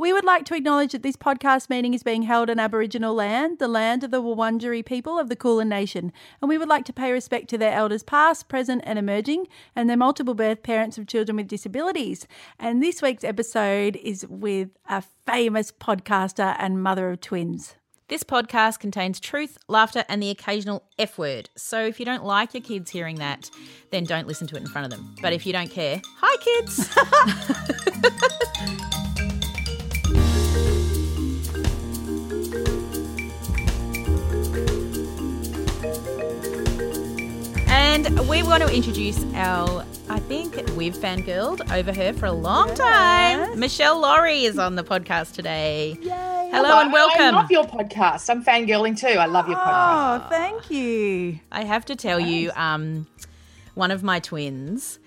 We would like to acknowledge that this podcast meeting is being held on Aboriginal land, the land of the Wurundjeri people of the Kulin Nation, and we would like to pay respect to their elders past, present, and emerging, and their multiple birth parents of children with disabilities. And this week's episode is with a famous podcaster and mother of twins. This podcast contains truth, laughter, and the occasional F word. So if you don't like your kids hearing that, then don't listen to it in front of them. But if you don't care, hi kids! And we want to introduce our, I think we've fangirled over her for a long time. Meshel Laurie is on the podcast today. Yay. Hello and welcome. I love your podcast. I'm fangirling too. I love your podcast. Oh, thank you. I have to tell you, um, one of my twins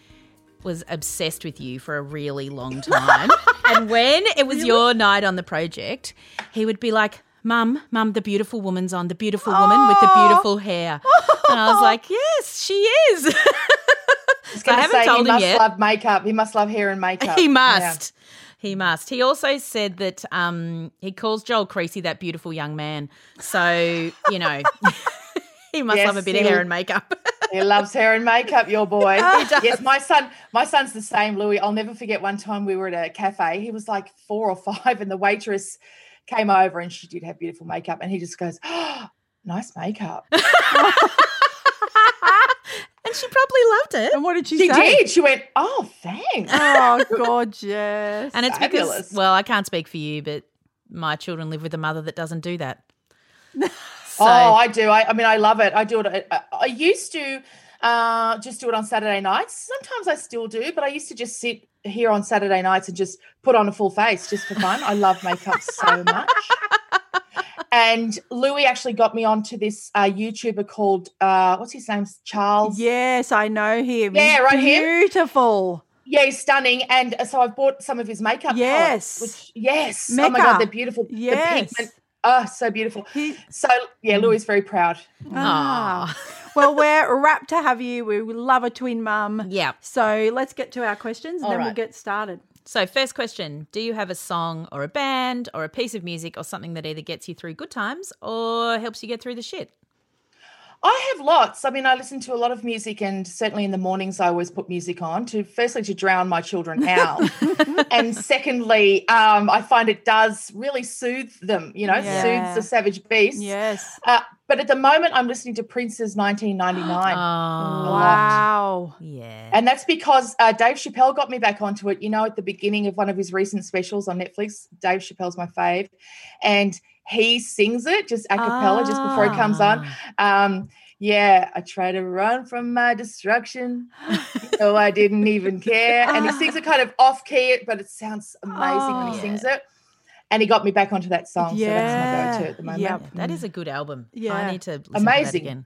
was obsessed with you for a really long time. and when it was your night on the project, he would be like, Mum, Mum, the beautiful woman's on, the beautiful woman with the beautiful hair. And I was like, Yes, she is. I, I haven't say, told he him must love makeup. He must love hair and makeup. He Yeah. must. He must. He also said that um, he calls Joel Creasy that beautiful young man. So, you know, he must Yes, love a bit of hair and makeup. He loves hair and makeup, your boy. yes, my son, my son's the same, Louis. I'll never forget one time we were at a cafe. He was like four or five, and the waitress came over and she did have beautiful makeup, and he just goes, oh, "Nice makeup." and she probably loved it. And what did she, She say? did. She went, "Oh, thanks." Oh, gorgeous. And it's Fabulous. because, well, I can't speak for you, but my children live with a mother that doesn't do that. Oh, so, Oh, I do. I, I mean, I love it. I do it. I, I used to uh, just do it on Saturday nights. Sometimes I still do, but I used to just sit here on Saturday nights and just put on a full face just for fun. I love makeup so much. And Louis actually got me onto this uh, YouTuber called uh, what's his name? Charles. yes, I know him. Yeah, right, him. Beautiful. Yeah, he's stunning. And uh, so I've bought some of his makeup. Yes. palettes, which yes. Oh my god, they're beautiful. Yes. The pigment. Oh, so beautiful. He- So yeah, Louis is very proud. Ah. Well, we're wrapped to have you. We love a twin mum. Yeah. So let's get to our questions and All then we'll get started. so first question Do you have a song or a band or a piece of music or something that either gets you through good times or helps you get through the shit? I have lots. I mean, I listen to a lot of music, and certainly in the mornings, I always put music on to firstly to drown my children out, and secondly, um, I find it does really soothe them. You know, Yeah. soothes the savage beast. Yes. Uh, but at the moment, I'm listening to Prince's 1999. Oh, Wow. yeah. And that's because uh, Dave Chappelle got me back onto it. You know, at the beginning of one of his recent specials on Netflix, Dave Chappelle's my fave, and he sings it just a cappella just before he comes on. Um, yeah, I try to run from my destruction, so I didn't even care. And he sings it kind of off key, but it sounds amazing when he Oh. sings it. And he got me back onto that song, so that's my go-to at the moment. Yep. That is a good album. Yeah. I need to listen Amazing. to that again.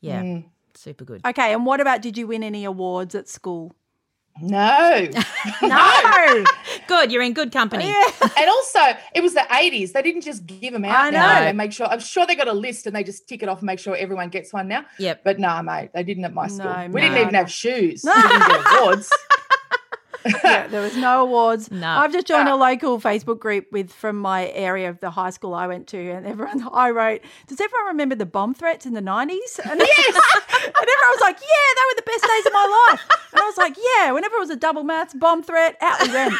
Yeah, Mm. super good. Okay. And what about did you win any awards at school? No. No. Good, you're in good company. yeah. and also, it was the 80s. They didn't just give them out I now. know. They make sure, I'm sure they got a list and they just tick it off and make sure everyone gets one now. Yep. But no, nah, mate, they didn't at my school. No, we didn't no. even have shoes. we didn't get awards. yeah, there was no awards. No. I've just joined a ah. local Facebook group with from my area of the high school I went to, and everyone I wrote, "Does everyone remember the bomb threats in the '90s?" And yes, and everyone was like, "Yeah, they were the best days of my life." And I was like, "Yeah, whenever it was a double maths bomb threat, out we went."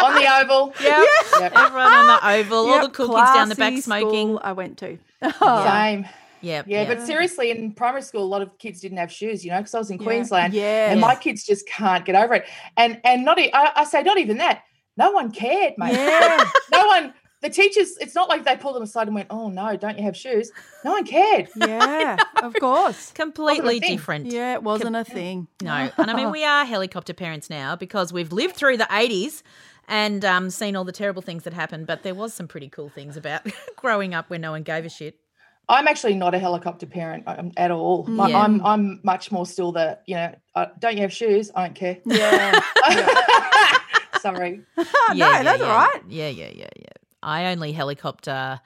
On the oval. Yep. Yep. Everyone on the oval, all the cool kids down the back smoking. I went to. Same. Yep. Yeah, yep. but seriously, in primary school, a lot of kids didn't have shoes, you know, because I was in Queensland, yeah, and my kids just can't get over it. And and not, I say, not even that. No one cared, mate. Yeah. no one. The teachers. It's not like they pulled them aside and went, "Oh no, don't you have shoes?" No one cared. yeah, of course. completely different. Yeah, it wasn't a thing. No, and I mean we are helicopter parents now because we've lived through the eighties and um, seen all the terrible things that happened. But there was some pretty cool things about growing up where no one gave a shit. I'm actually not a helicopter parent um, at all. My- Yeah. I'm I'm much more still the you know. Uh, don't you have shoes? I don't care. Yeah. Sorry. no, that's yeah. all right. Yeah, yeah, yeah, yeah. I only helicopter.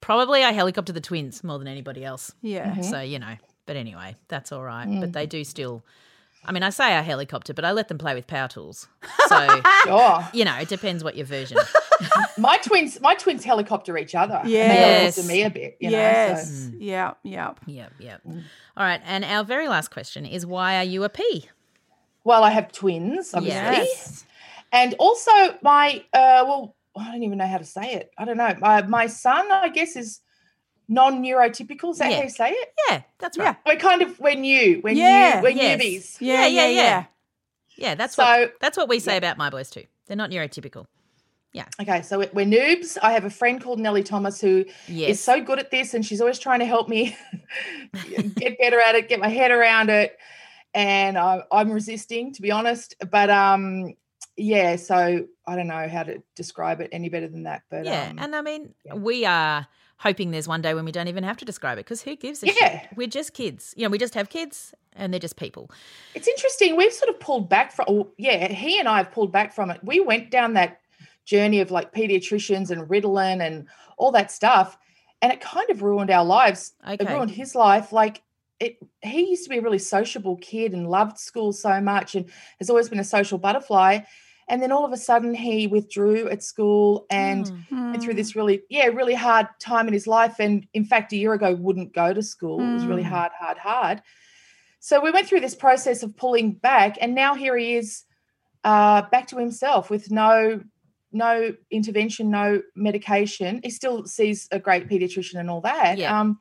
Probably I helicopter the twins more than anybody else. Yeah. So you know, but anyway, that's all right. Mm. But they do still. I mean, I say I helicopter, but I let them play with power tools. So Sure. you know, it depends what your version. My twins, my twins helicopter each other. and They Yes. helicopter me a bit. You Know, yes. so. Yeah. Yeah. Yep, yep. All right, and our very last question is why are you a P? Well, I have twins, obviously. Yes. And also my uh well, I don't even know how to say it. I don't know. My my son, I guess, is non-neurotypical. Is that Yeah. how you say it? Yeah, that's right. We're kind of we're new. We're Yeah, new. We're yes. newbies. Yeah. Yeah. yeah, yeah. Yeah. Yeah, that's So- what that's what we say about my boys too. They're not neurotypical. Yeah. Okay, so we're, noobs. I have a friend called Nellie Thomas who is Yes. so good at this, and she's always trying to help me get better at it, get my head around it. And I, I'm resisting, to be honest. But um, yeah. So I don't know how to describe it any better than that. But yeah, um, and I mean, we are hoping there's one day when we don't even have to describe it because who gives a Yeah. shit? We're just kids. You know, we just have kids and they're just people. It's interesting. We've sort of pulled back from, or, oh, yeah, he and I have pulled back from it. We went down that journey of like pediatricians and Ritalin and all that stuff, and it kind of ruined our lives. It Okay. ruined his life. Like it, he used to be a really sociable kid and loved school so much, and has always been a social butterfly. And then all of a sudden, he withdrew at school and Hmm. went through this really, yeah, really hard time in his life. And in fact, a year ago, wouldn't go to school. It was really Mm. hard, hard, hard. So we went through this process of pulling back, and now here he is, uh, back to himself with no, no intervention, no medication. He still sees a great pediatrician and all that. Yeah. Um,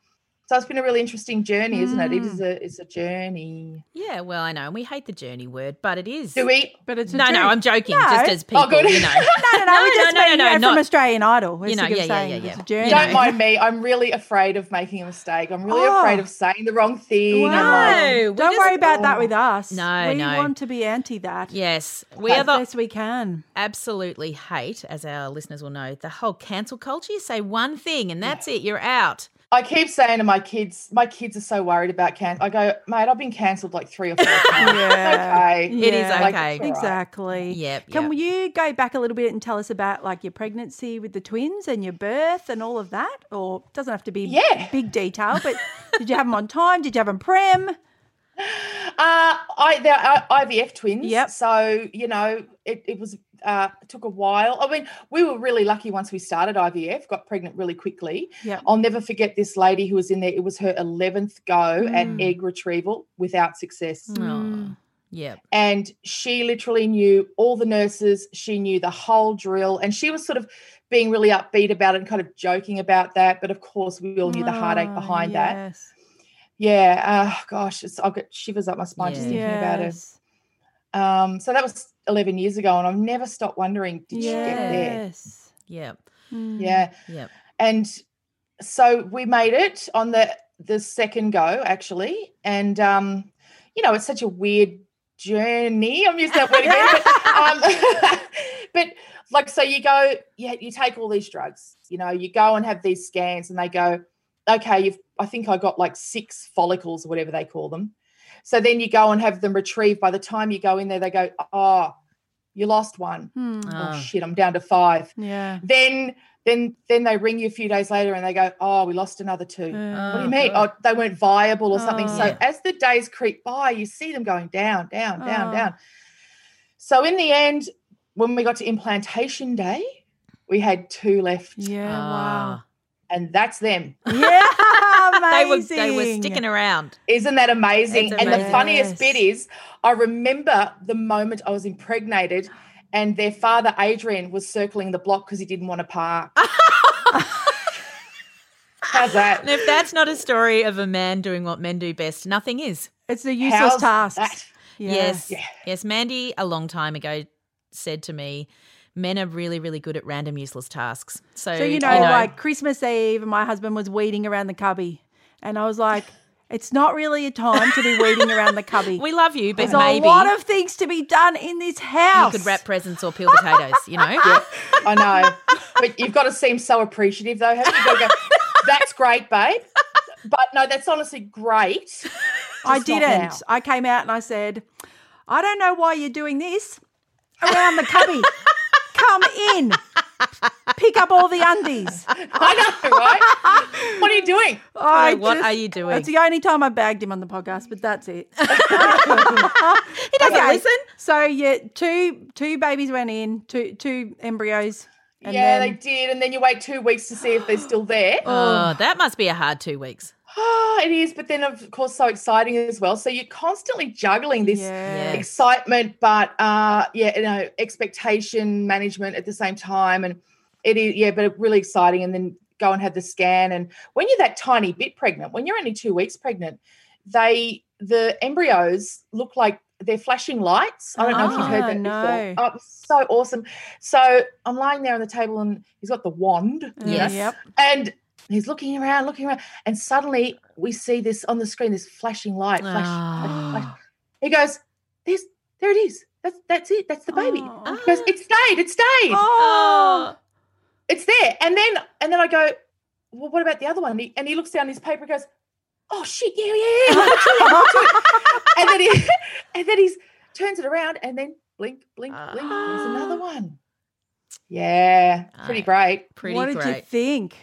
so it's been a really interesting journey, isn't it? It is hmm. a, it's a journey. Yeah, well, I know, and we hate the journey word, but it is. Do we? But it's a No, no. I'm joking. No. Just as oh, people, Oh, good. you know. No, no, no. No, we just no, no, mean, no, you know, not- Australian Idol. We're You know, sick yeah, yeah, yeah, it's yeah. a journey. Don't mind me. I'm really afraid of making a mistake. I'm really Oh. afraid of saying the wrong thing. I'm like, No, Don't just- worry about that oh. with us. No, we no. want to be anti that. Yes, we as are the best we can. absolutely hate, as our listeners will know, the whole cancel culture. You say one thing and that's it, you're out. I keep saying to my kids, my kids are so worried about can. I go, mate, I've been cancelled like three or four times. Yeah. okay. It is Yeah. Like, okay. it's all right. Exactly. Yep, Can yep. you go back a little bit and tell us about like your pregnancy with the twins and your birth and all of that? Or it doesn't have to be Yeah. big detail, but did you have them on time? Did you have them prem? Uh, I they're uh, IVF twins. Yep. So you know, it, it was uh, took a while. I mean, we were really lucky once we started IVF. Got pregnant really quickly. Yep. I'll never forget this lady who was in there. It was her eleventh go Mm. at egg retrieval without success. Oh, yep. and she literally knew all the nurses she knew the whole drill and she was sort of being really upbeat about it and kind of joking about that but of course we all knew the heartache Oh, behind that yeah uh, gosh it's, i'll get shivers up my spine just Yeah. thinking about it um, so that was 11 years ago and i've never stopped wondering did she get there Yes. Yep. Mm. yeah Yep. and so we made it on the the second go actually and um you know it's such a weird journey i'm using that word again but, um, but like so you go yeah you take all these drugs you know you go and have these scans and they go okay you've i think i got like six follicles or whatever they call them So then you go and have them retrieved. By the time you go in there, they go, "Oh, you lost one. Hmm. Oh Oh. shit, I'm down to five. Yeah. Then then then they ring you a few days later and they go, "Oh, we lost another two. Uh, What do you mean? Oh, they weren't viable or something. Oh. So Yeah. as the days creep by, you see them going down, down, down, Oh. down. So in the end, when we got to implantation day, we had two left, yeah. Ah. and that's them. Wow. Yeah. They were they were sticking around. Isn't that amazing? It's And the funniest Yes. bit is, I remember the moment I was impregnated, and their father Adrian was circling the block because he didn't want to park. How's that? And if that's not a story of a man doing what men do best, nothing is. It's a useless How's tasks. Yeah. Yes. Yeah. Yes. Mandy, a long time ago, said to me, men are really, really good at random useless tasks. So, So you know, like Christmas Eve, my husband was weeding around the cubby, and I was like, "It's not really a time to be weeding around the cubby. we love you, but There's maybe a lot of things to be done in this house. you could wrap presents or peel potatoes, you know? I know. But you've got to seem so appreciative, though. Haven't you? You've got to go, that's great, babe. But no, that's honestly great. I Just not didn't. I came out and I said, "I don't know why you're doing this around the cubby. Come in, pick up all the undies." I know, right? what are you doing? I what are you doing? It's the only time I bagged him on the podcast, but that's it. he doesn't Okay. listen. So yeah, two two babies went in, two two embryos. And yeah, then, they did. And then you wait two weeks to see if they're still there. Oh, that must be a hard two weeks. Oh, it is. But then, of course, so exciting as well. So you're constantly juggling this Yeah. excitement, but uh, yeah, you know, expectation management at the same time. And it is, yeah, but really exciting. And then go and have the scan. And when you're that tiny bit pregnant, when you're only two weeks pregnant, they, the embryos look like they're flashing lights. I don't know if you've heard Ah, that no. before. Oh, it's so awesome. So I'm lying there on the table and he's got the wand. you Yes. Yep. and he's looking around, looking around, and suddenly we see this on the screen, this flashing light. Flash, flash, flash. Oh. He goes, "There's, there it is. That's that's it. That's the baby." Oh. He goes, "It stayed. It stayed. Oh. It's there." And then and then I go, "Well, what about the other one?" And he, and he looks down his paper and goes, "Oh shit, yeah, yeah." yeah. look to it, look to it." and then he and then he's turns it around and then blink, blink, blink. There's another one. Yeah, pretty Aye. great. Pretty what did you think?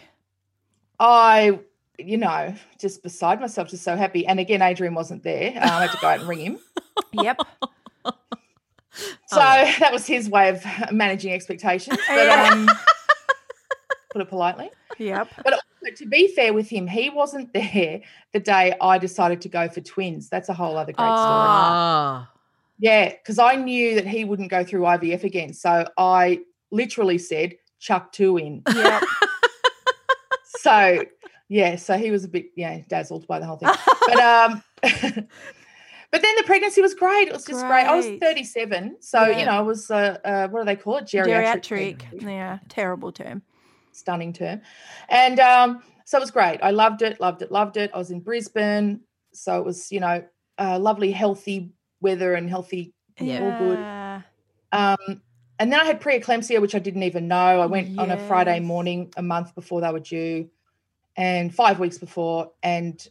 I, you know, just beside myself, just so happy. And again, Adrian wasn't there. Um, I had to go out and ring him. Yep. So that was his way of managing expectations. But um, put it politely. Yep. But also, to be fair with him, he wasn't there the day I decided to go for twins. That's a whole other great story. Oh. Yeah, because I knew that he wouldn't go through IVF again. So I literally said, chuck two in. Yep. so yeah, so he was a bit yeah dazzled by the whole thing. But um, but then the pregnancy was great. It was just great. I was 37, so Yeah. you know I was uh, uh, what do they call it? Geriatric. Geriatric. Yeah. Terrible term. Stunning term, and um, so it was great. I loved it, loved it, loved it. I was in Brisbane, so it was you know uh, lovely, healthy weather and healthy. Yeah. All good. Um, and then I had preeclampsia, which I didn't even know. I went on a Friday morning, a month before they were due, and five weeks before, and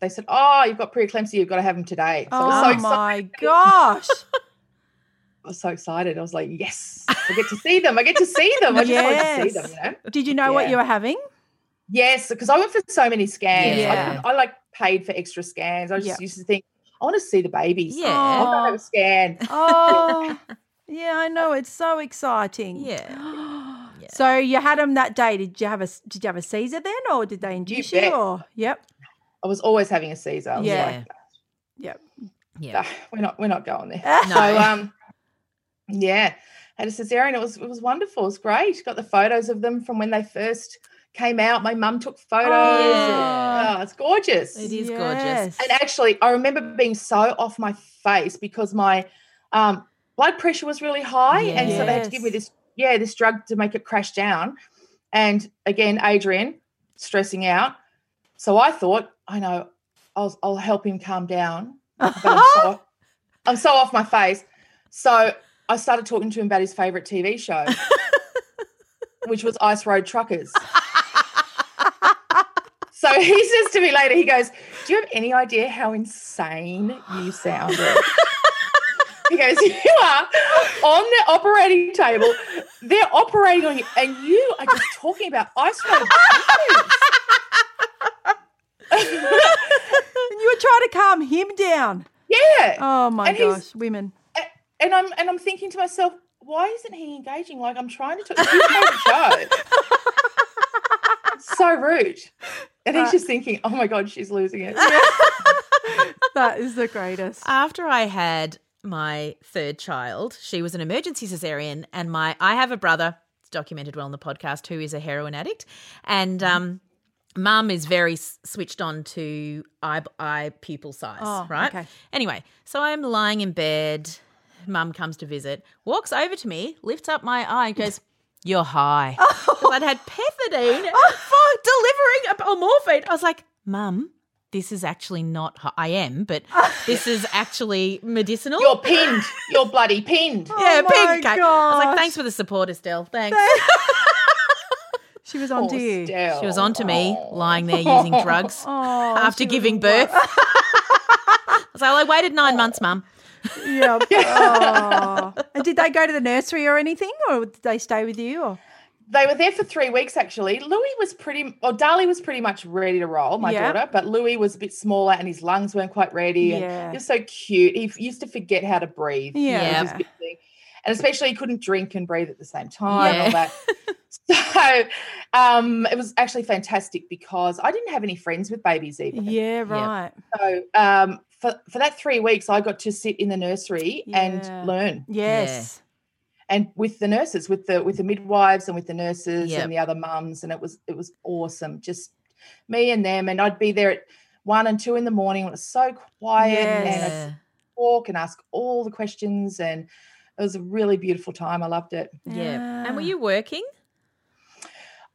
they said, "Oh, you've got preeclampsia. You've got to have them today." So was so Oh my gosh. I was so excited. I was like, "Yes, I get to see them. I get to see them. I just wanted to see them." You know? Did you know what you were having? Yes, because I went for so many scans. I, Yeah. couldn't- I like paid for extra scans. I just Yep. used to think, I want to see the babies. Yeah. I'll go have Oh. a scan. Oh, yeah, I know. It's so exciting. Yeah. So you had them that day. Did you have a Did you have a Caesar then, or did they induce you? bet. Or yep, I was always having a Caesar. I was Yeah. like, yep. Yeah. "Ah, we're not we're not going there. No. So um yeah, had a cesarean. It was it was wonderful. It was great. Got the photos of them from when they first came out. My mum took photos. Yeah. Oh, it's gorgeous. It is Yes. gorgeous. And actually, I remember being so off my face because my um, blood pressure was really high, and so they had to give me this yeah this drug to make it crash down. And again, Adrian stressing out. So I thought, I know, I'll I'll help him calm down. But I'm so, I'm so off my face. So I started talking to him about his favorite TV show, which was Ice Road Truckers. So he says to me later, he goes, Do you have any idea how insane you sounded? he goes, You are on the operating table. They're operating on you, and you are just talking about isolated And you were trying to calm him down. Yeah. Oh my And gosh, women. And I'm and I'm thinking to myself, why isn't he engaging? Like I'm trying to talk it's his favorite show. so rude. And he's just thinking, oh my God, she's losing it. That is the greatest. After I had my third child, she was an emergency cesarean, and my I have a brother. It's documented well in the podcast who is a heroin addict, and um, mum is very switched on to eye eye pupil size. Oh, right. okay. Anyway, so I'm lying in bed. Mum comes to visit, walks over to me, lifts up my eye, and goes. You're high. Oh. 'Cause I'd had pethidine oh. for delivering a, or morphine. I was like, Mum, this is actually not. Hi- I am, but oh. this is actually medicinal. You're pinned. You're bloody pinned. yeah, Oh my pink. cake. I was like, thanks for the support, Estelle. Thanks. She was on to you. Stell. She was on to me, lying there using drugs Oh, after she was giving birth. I was like, well, I waited nine months, Mum. Yeah. Oh. And did they go to the nursery or anything, or did they stay with you? Or They were there for three weeks actually. Louis was pretty, or Dali was pretty much ready to roll, my Yeah. daughter, but Louis was a bit smaller and his lungs weren't quite ready. And Yeah. he was so cute. He used to forget how to breathe. Yeah. was a big. And especially he couldn't drink and breathe at the same time. and All that. so um, it was actually fantastic because I didn't have any friends with babies even. yeah, right. So um, for, for that three weeks, I got to sit in the nursery Yeah. and learn Yes. and with the nurses, with the with the midwives and with the nurses Yep. and the other mums, and it was it was awesome. Just me and them, and I'd be there at one and two in the morning when it was so quiet, and I'd Yeah. walk and ask all the questions, and it was a really beautiful time. I loved it. Yeah. And were you working?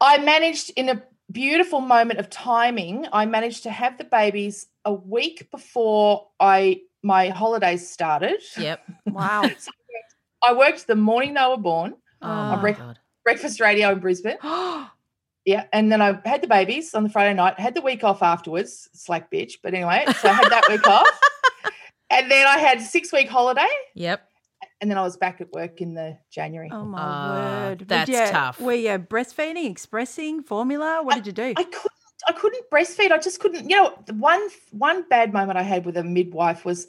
I managed in a beautiful moment of timing. I managed to have the babies a week before I my holidays started. Yep. Wow. I worked the morning they were born, Oh, my rec- God. breakfast radio in Brisbane. Yeah, and then I had the babies on the Friday night, had the week off afterwards, slack bitch. But anyway, so I had that week off. And then I had six week holiday, Yep. And then I was back at work in the January. Oh my Ah, word. Would that's you- tough. Were you breastfeeding, expressing, formula? What did you do? I couldn't I couldn't breastfeed. I just couldn't, you know, the one one bad moment I had with a midwife was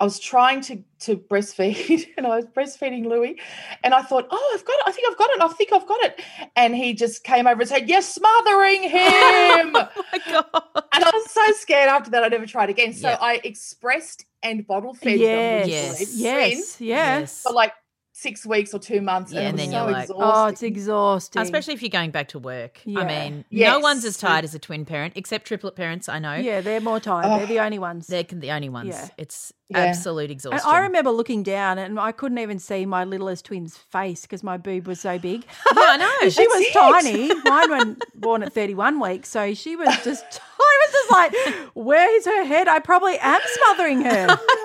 I was trying to to breastfeed and I was breastfeeding Louis and I thought, oh, I've got it. I think I've got it. I think I've got it. And he just came over and said, You're smothering oh him. Oh my God. And I was so scared after that, I never tried again. So Yeah. I expressed and bottle fed yes. them Yes. literally, Yes. twins, Yes. for like six weeks or two months. Yeah, and, and then so you're like, exhausting. Oh, it's exhausting. Especially if you're going back to work. Yeah. I mean, no one's as tired as a twin parent, except triplet parents. I know. Yeah, they're more tired. They're the oh. only ones. They're the only ones. Yeah. It's Yeah. absolute And exhaustion. I remember looking down and I couldn't even see my littlest twin's face because my boob was so big. Yeah, I know. she was it. tiny. Mine was born at 31 weeks. So she was just, I was just like, where's her head? I probably am smothering her.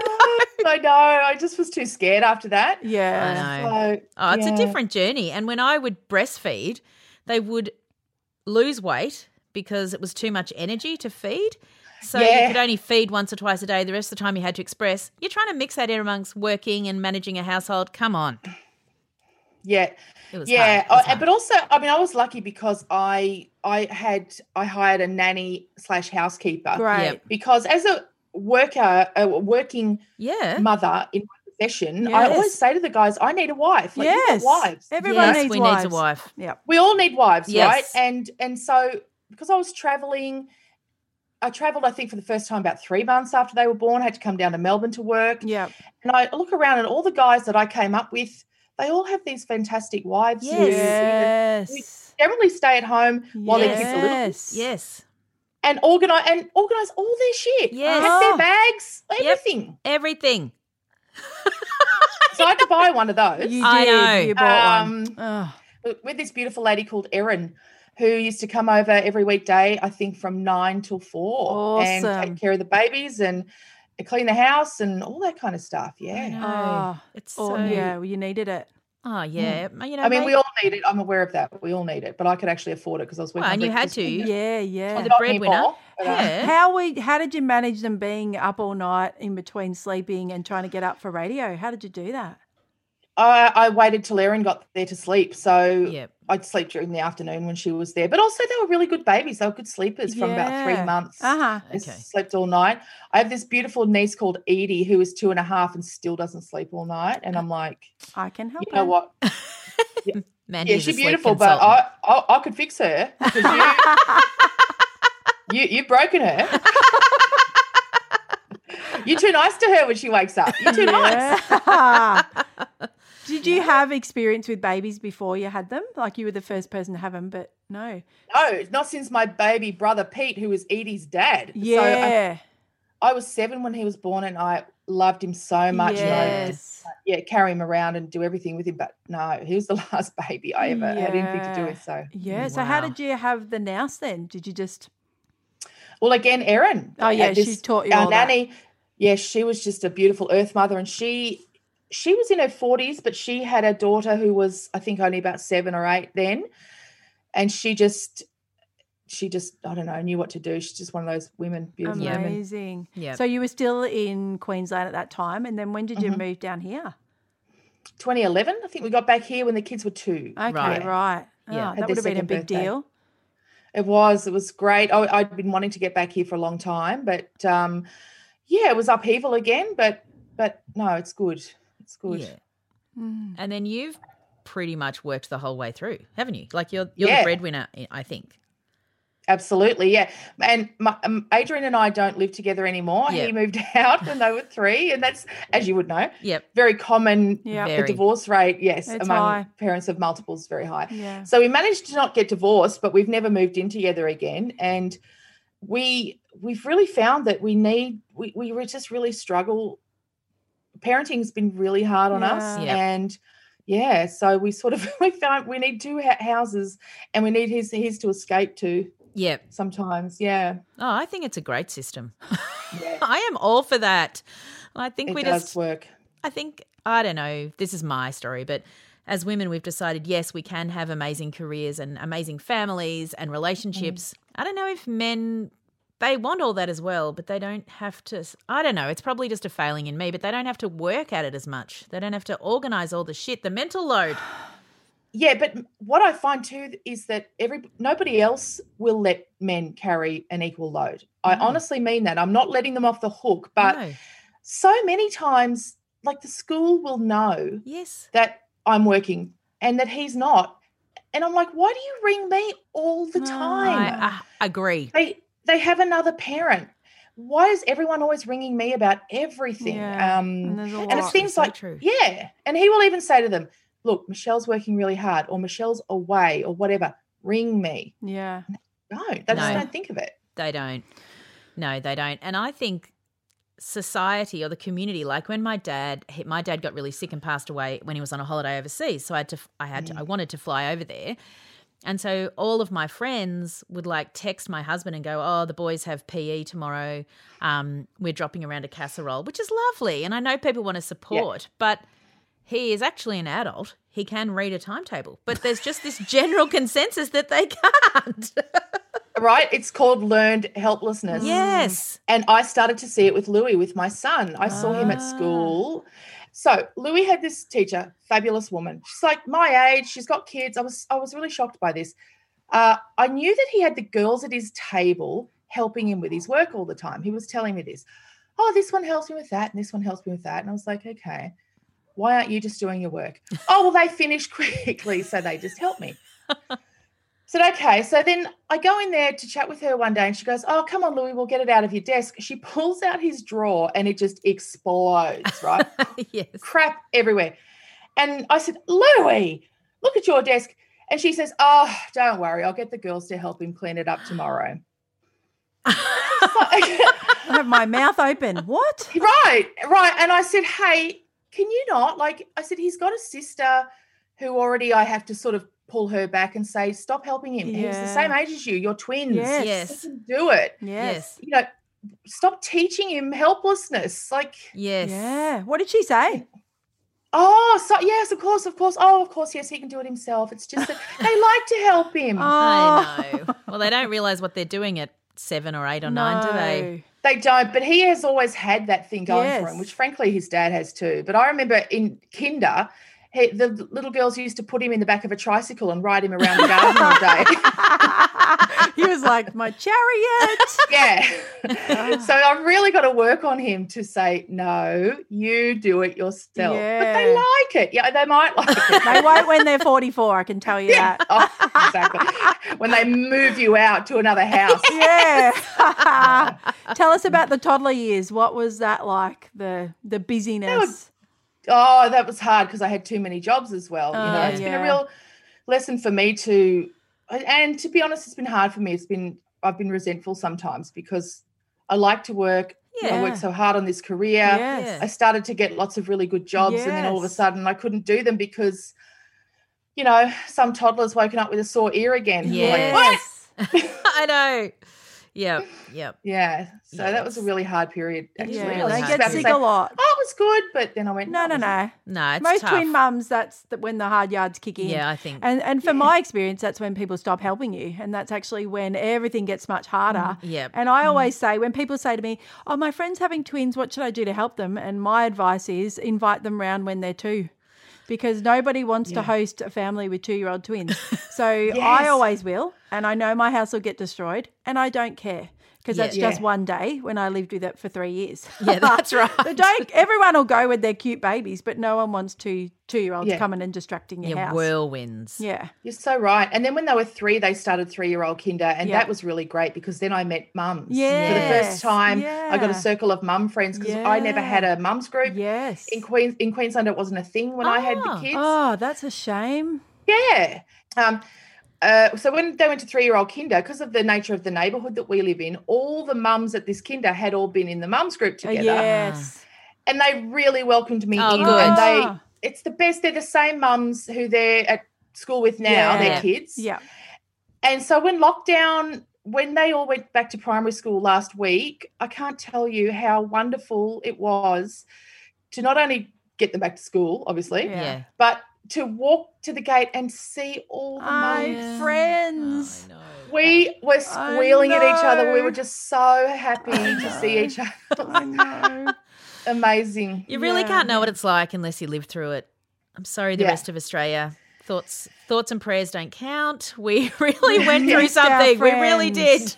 I know. I just was too scared after that. Yeah. I know. So, Oh, it's yeah. a different journey. And when I would breastfeed, they would lose weight because it was too much energy to feed. So you could only feed once or twice a day. The rest of the time you had to express. You're trying to mix that in amongst working and managing a household. Come on. Yeah. It was yeah, hard. It was I- hard. but also, I mean, I was lucky because I I had I hired a nanny slash housekeeper Right. Yep. because as a worker, a working yeah. mother in my profession, I always say to the guys, I need a wife. Like, Yes. wives. Everyone yes, needs we wives. need a wife. Yep. we all need wives, Yes. right? And and so because I was traveling, I traveled, I think, for the first time about three months after they were born. I had to come down to Melbourne to work, Yeah. and I look around and all the guys that I came up with, they all have these fantastic wives. who Yes. Yes. generally stay at home while their kids are little Yes. Yes. and organize and organize all their shit. Yes. Pack Oh. their bags, Yep. everything. Everything. So I had to buy one of those You did. I know. You bought Um, one. Ugh. with- with this beautiful lady called Erin, who used to come over every weekday, I think from nine till four, and take care of the babies and clean the house and all that kind of stuff. Yeah. Oh, it's Oh, so yeah. Well, you needed it. Oh yeah, you know. I mean, may- we all need it. I'm aware of that. We all need it, but I could actually afford it because I was working. Well, and you had breakfast to. with- Yeah, yeah. the breadwinner. anymore, but, uh, Yeah. How we how did you manage them being up all night in between sleeping and trying to get up for radio? How did you do that? I, I waited till Erin got there to sleep, so Yep. I'd sleep during the afternoon when she was there. But also, they were really good babies. They were good sleepers from about three months. Uh-huh. Okay. slept all night. I have this beautiful niece called Edie who is two and a half and still doesn't sleep all night. And I'm like, I can help. you know her. what? Man, yeah, a she's beautiful, but. I, I I could fix her. You, you you've broken her. You're too nice to her when she wakes up. You're too nice. Yeah. Did you have experience with babies before you had them? Like you were the first person to have them, but no. No, not since my baby brother Pete, who was Edie's dad. So I, Yeah. I was seven when he was born, and I loved him so much. And I yes. yeah, carry him around and do everything with him. But no, he was the last baby I ever had anything to do with. So, Yeah. So how did you have the nous then? Did you just well, again, Erin. Oh, yeah, uh, she taught you our all that. nanny. Yeah, she was just a beautiful earth mother, and she she was in her forties, but she had a daughter who was, I think, only about seven or eight then, and she just. She just, I don't know, knew what to do. She's just one of those women, beautiful women. amazing? Yep. So you were still in Queensland at that time, and then when did you Mm-hmm. move down here? 2011, I think we got back here when the kids were two. Okay, Right. right. Yeah. Oh, Had that would have been a big birthday. deal. It was. It was great. I, I'd been wanting to get back here for a long time, but um, yeah, it was upheaval again. But but no, it's good. It's good. Yeah. Mm. And then you've pretty much worked the whole way through, haven't you? Like you're you're Yeah. the breadwinner, I think. Absolutely, yeah. And my, um, Adrian and I don't live together anymore. Yeah. He moved out when they were three, and that's, as you would know, Yep. very common. Yeah. Very. The divorce rate, yes, It's among high. parents of multiples, is very high. Yeah. So we managed to not get divorced, but we've never moved in together again. And we we've really found that we need we we just really struggle. Parenting's been really hard on us, Yeah. Yeah. and yeah, so we sort of we found we need two houses, and we need his his to escape to Yep. sometimes. Yeah, Oh, I think it's a great system. yeah, I am all for that. I think it we does just work. I think I don't know. This is my story, but as women, we've decided yes, we can have amazing careers and amazing families and relationships. Mm. I don't know if men they want all that as well, but they don't have to. I don't know. It's probably just a failing in me, but they don't have to work at it as much. They don't have to organize all the shit, the mental load. Yeah, but what I find too is that every nobody else will let men carry an equal load. I honestly mean that. I'm not letting them off the hook, but No. so many times, like the school will know Yes. that I'm working and that he's not, and I'm like, why do you ring me all the No. time? I, I agree. they they have another parent. Why is everyone always ringing me about everything? Yeah, Um, and there's a and it's lot. things So like true. yeah and he will even say to them look Meshel's working really hard or Meshel's away or whatever ring me Yeah. no they just don't think of it They don't. No, they don't. And I think society or the community, like when my dad, he- my dad got really sick and passed away when he was on a holiday overseas. So I had to, I had to, I wanted to fly over there. And so all of my friends would like text my husband and go, "Oh, the boys have PE tomorrow. Um, we're dropping around a casserole," which is lovely, and I know people want to support, but he is actually an adult. He can read a timetable, but there's just this general consensus that they can't. right it's called learned helplessness yes. and i started to see it with louis with my son i saw him at Ah. school so louis had this teacher fabulous woman. She's like my age she's got kids. I was i was really shocked by this. Uh, i knew that he had the girls at his table helping him with his work all the time. He was telling me this oh this one helps me with that and this one helps me with that. And i was like okay why aren't you just doing your work? Oh well they finish quickly so they just help me said, okay. So then I go in there to chat with her one day and she goes, Oh, come on, Louis, we'll get it out of your desk. She pulls out his drawer and it just explodes, right? yes. Crap everywhere. And I said, Louis, look at your desk. And she says, Oh, don't worry. I'll get the girls to help him clean it up tomorrow. I have my mouth open. What? right, right. And I said, Hey, can you not? Like, I said, he's got a sister who already I have to sort of pull her back and say, Stop helping him. He's the same age as you. You're twins. Yes. Yes. He can do it. Yes. you know, stop teaching him helplessness. Like, Yes. Yeah. What did she say? Oh, so yes, of course, of course. Oh, of course, yes, he can do it himself. It's just that they like to help him. Oh, I know. Well, they don't realize what they're doing at seven or eight or nine, do they? They don't, but he has always had that thing going for him, which frankly his dad has too. But I remember in kinder, he, the little girls used to put him in the back of a tricycle and ride him around the garden all day. he was like my chariot. yeah. so I've really got to work on him to say, no, you do it yourself. But they like it. Yeah, they might like it. they won't when they're 44, I can tell you that. Oh, exactly. when they move you out to another house. Yeah. Tell us about the toddler years. What was that like? The the busyness. Oh, that was hard because I had too many jobs as well. You know, Oh, it's been a real lesson for me to, and to be honest, it's been hard for me. It's been I've been resentful sometimes because I like to work. I Yeah. worked so hard on this career. Yes. I started to get lots of really good jobs, and then all of a sudden I couldn't do them because, you know, some toddler's woken up with a sore ear again. You're like? Yes. I know. Yep, yep. Yeah. So Yeah, that was a really hard period. Actually, Yeah, I they get about sick say, a lot. Oh, it was good, but then I went, No, no, no. No, it's Most tough. twin mums, that's the, when the hard yards kick in. Yeah, I think. And and from my experience, that's when people stop helping you, and that's actually when everything gets much harder. Mm, yeah. And I mm. always say when people say to me, "Oh, my friend's having twins. What should I do to help them?" and my advice is invite them round when they're two. Because nobody wants to host a family with two year old twins. So I always will. And I know my house will get destroyed. And I don't care. Because Yeah. that's just one day when I lived with it for three years. Yeah, that's right. They don't everyone will go with their cute babies, but no one wants two two year olds Yeah. coming and distracting your yeah, house. whirlwinds. Yeah. You're so right. And then when they were three, they started three year old kinder. And Yeah. that was really great because then I met mums. Yeah, For the first time, I got a circle of mum friends because I never had a mums group. Yes. In, Queens, in Queensland, it wasn't a thing when I had the Ah. kids. Oh, that's a shame. Yeah. Um, uh, so when they went to three-year-old kinder, because of the nature of the neighbourhood that we live in, all the mums at this kinder had all been in the mums group Uh, together, yes. and they really welcomed me Oh, in. good. And they, Ah. it's the best. They're the same mums who they're at school with now, Yeah. their kids. Yeah. And so when lockdown, when they all went back to primary school last week, I can't tell you how wonderful it was to not only get them back to school, obviously. Yeah. but to walk to the gate and see all the My mums. friends. Oh, I know. We were squealing at each other. We were just so happy to see each other. Amazing. You really Yeah. can't know what it's like unless you live through it. I'm sorry, the Yeah. rest of Australia. Thoughts, thoughts, and prayers don't count. We really went through Missed our something. We really did.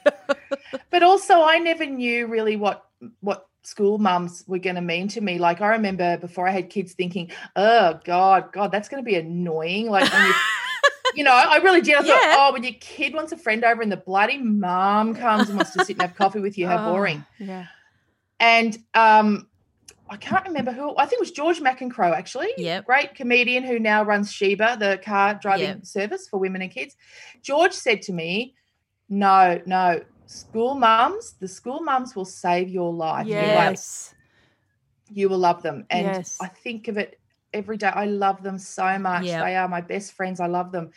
But also, I never knew really what what school mums were going to mean to me. Like I remember before I had kids, thinking, "Oh God, God, that's going to be annoying." Like when you. You know, I really did. I thought, oh, when your kid wants a friend over and the bloody mum comes and wants to sit and have coffee with you, how Oh, boring. Yeah. And um, I can't remember who. I think it was George McEncroe, actually. Yep. Great comedian who now runs Shebah, the car driving Yep. service for women and kids. George said to me, "No, no, school mums. The school mums will save your life. You, will, Yes. you will love them." And Yes. I think of it every day. I love them so much. Yep. They are my best friends. I love them.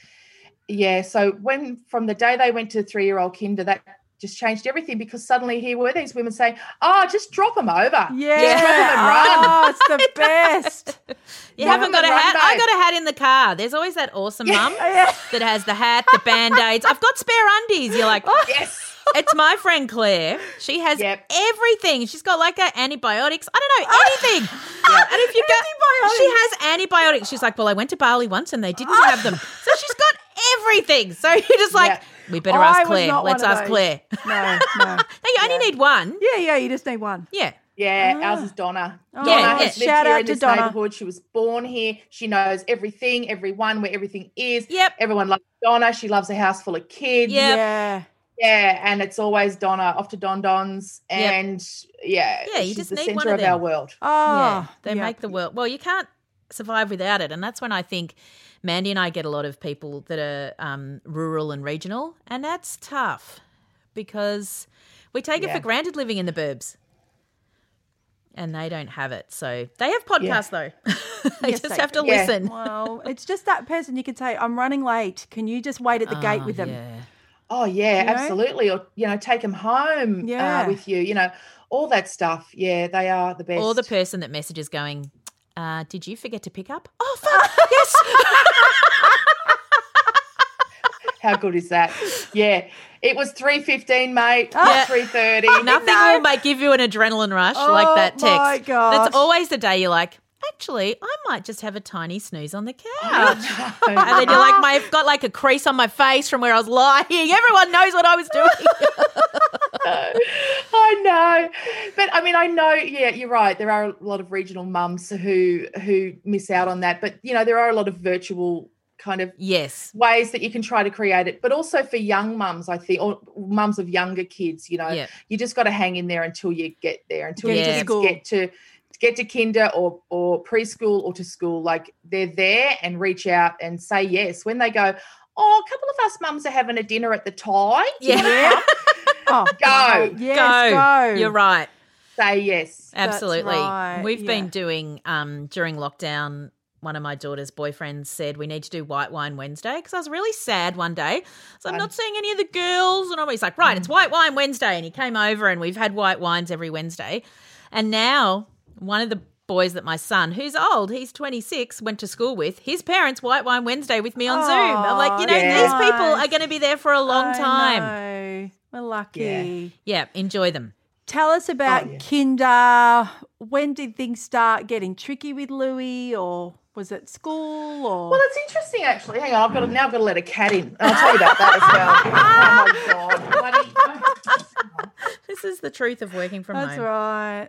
Yeah. So when from the day they went to three year old kinder, that just changed everything because suddenly here were these women saying, "Oh, just drop them over. Yeah. Just drop 'em and oh, run." Oh, it's the best. You Run haven't got a run, hat. I got a hat in the car. There's always that awesome mum Yeah. that has the hat, the band aids. I've got spare undies. You're like, oh. Yes. It's my friend Claire. She has Yep. everything. She's got like her antibiotics. I don't know ah. anything. Yep. And if you go, she has antibiotics. She's like, well, I went to Bali once and they didn't have them. Ah. So she's got everything. So you're just like, Yeah. we better I ask Claire. Let's ask. Claire. No, no. No, you only need one. Yeah, yeah, you just need one. Yeah. Yeah, ah. ours is Donna. Oh, Donna yeah. has lived Shout here out in to this Donna. neighborhood. She was born here. She knows everything, everyone, where everything is. Yep. Everyone loves Donna. She loves a house full of kids. Yep. Yeah. Yeah, and it's always Donna off to Don Don's, Yep. and yeah, Yeah, you she's just the need center one of of our world. Oh, yeah. They yeah. make the world. Well, you can't survive without it. And that's when I think Mandy and I get a lot of people that are um, rural and regional. And that's tough because we take it for granted living in the burbs. And they don't have it. So they have podcasts, though. they Yes, just they have to do. Yeah. listen. Well, it's just that person you could say, I'm running late. Can you just wait at the gate Oh, with them? Oh yeah, You know? absolutely. Or you know, take them home Yeah. uh, with you. You know, all that stuff. Yeah, they are the best. Or the person that messages going, uh, did you forget to pick up? Oh, fuck. yes. How good is that? Yeah. It was 3.15, mate. Yeah. 3.30. Nothing will make give you an adrenaline rush like that text. Oh. That's always the day you're like, actually, I might just have a tiny snooze on the couch. and then you're like, my, I've got like a crease on my face from where I was lying. Everyone knows what I was doing. I know. But I mean, I know, yeah, you're right. There are a lot of regional mums who who miss out on that. But you know, there are a lot of virtual kind of yes. ways that you can try to create it. But also for young mums, I think, or mums of younger kids, you know, Yeah. you just got to hang in there until you get there, until Get you just get to get to kinder or or preschool or to school. Like they're there and reach out and say yes when they go. Oh, a couple of us mums are having a dinner at the Thai. Do you wanna Yeah. Oh, Go. Yes, go. go. You're right. Say yes. Absolutely. right, We've been doing um during lockdown. One of my daughter's boyfriends said we need to do White Wine Wednesday because I was really sad one day. So I'm not seeing any of the girls, and all he's like, "Right, it's White Wine Wednesday," and he came over, and we've had white wines every Wednesday. And now one of the boys that my son, who's old, he's 26, went to school with, his parents White Wine Wednesday with me on Zoom. I'm like, you know, Yeah. these people are going to be there for a long I time. know. We're lucky. Yeah, enjoy them. Tell us about Oh, yeah. Kinder. When did things start getting tricky with Louis, or was it school? Or Well, it's interesting actually. Hang on, I've got to, now I've got to let a cat in. I'll tell you about that as well. oh my god. Bloody- This is the truth of working from that's home. That's right.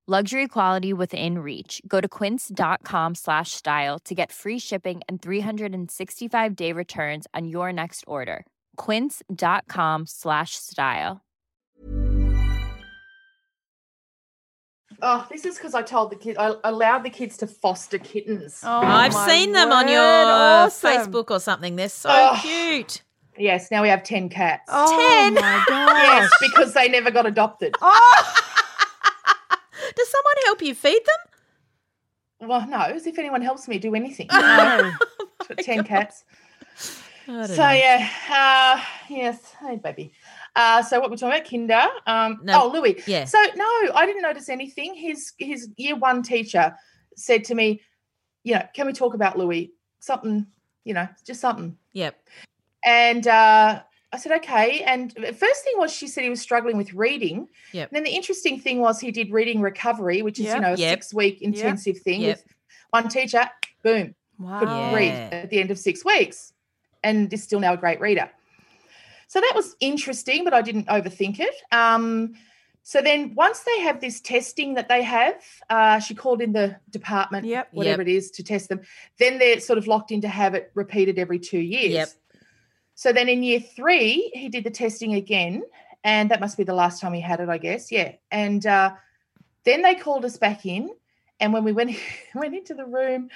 Luxury quality within reach. Go to quince.com slash style to get free shipping and 365 day returns on your next order. Quince.com slash style. Oh, this is because I told the kids, I allowed the kids to foster kittens. Oh, I've my seen them on your uh, awesome. Facebook or something. They're so Oh. cute. Yes, now we have 10 cats. Oh 10. my gosh. Yes, because they never got adopted. Oh, Does someone help you feed them? Well, no, as if anyone helps me do anything. no. Got 10 cats. So, know. yeah, uh, yes, hey, baby. Uh, so, what we're talking about, Kinder. Um, No, oh, Louis. yeah. So, no, I didn't notice anything. His his year one teacher said to me, you know, can we talk about Louis? Something, you know, just something. Yep. And uh, I said, okay. And the first thing was she said he was struggling with reading. Yep. And then the interesting thing was he did reading recovery, which is, Yep. you know, a Yep. six week intensive thing with one teacher, boom, Wow. could Wow. read at the end of six weeks and is still now a great reader. So that was interesting, but I didn't overthink it. Um, so then once they have this testing that they have, uh, she called in the department, whatever it is, to test them. Then they're sort of locked in to have it repeated every two years. Yep. So then in year three, he did the testing again, and that must be the last time he had it, I guess. Yeah. And uh, then they called us back in, and when we went went into the room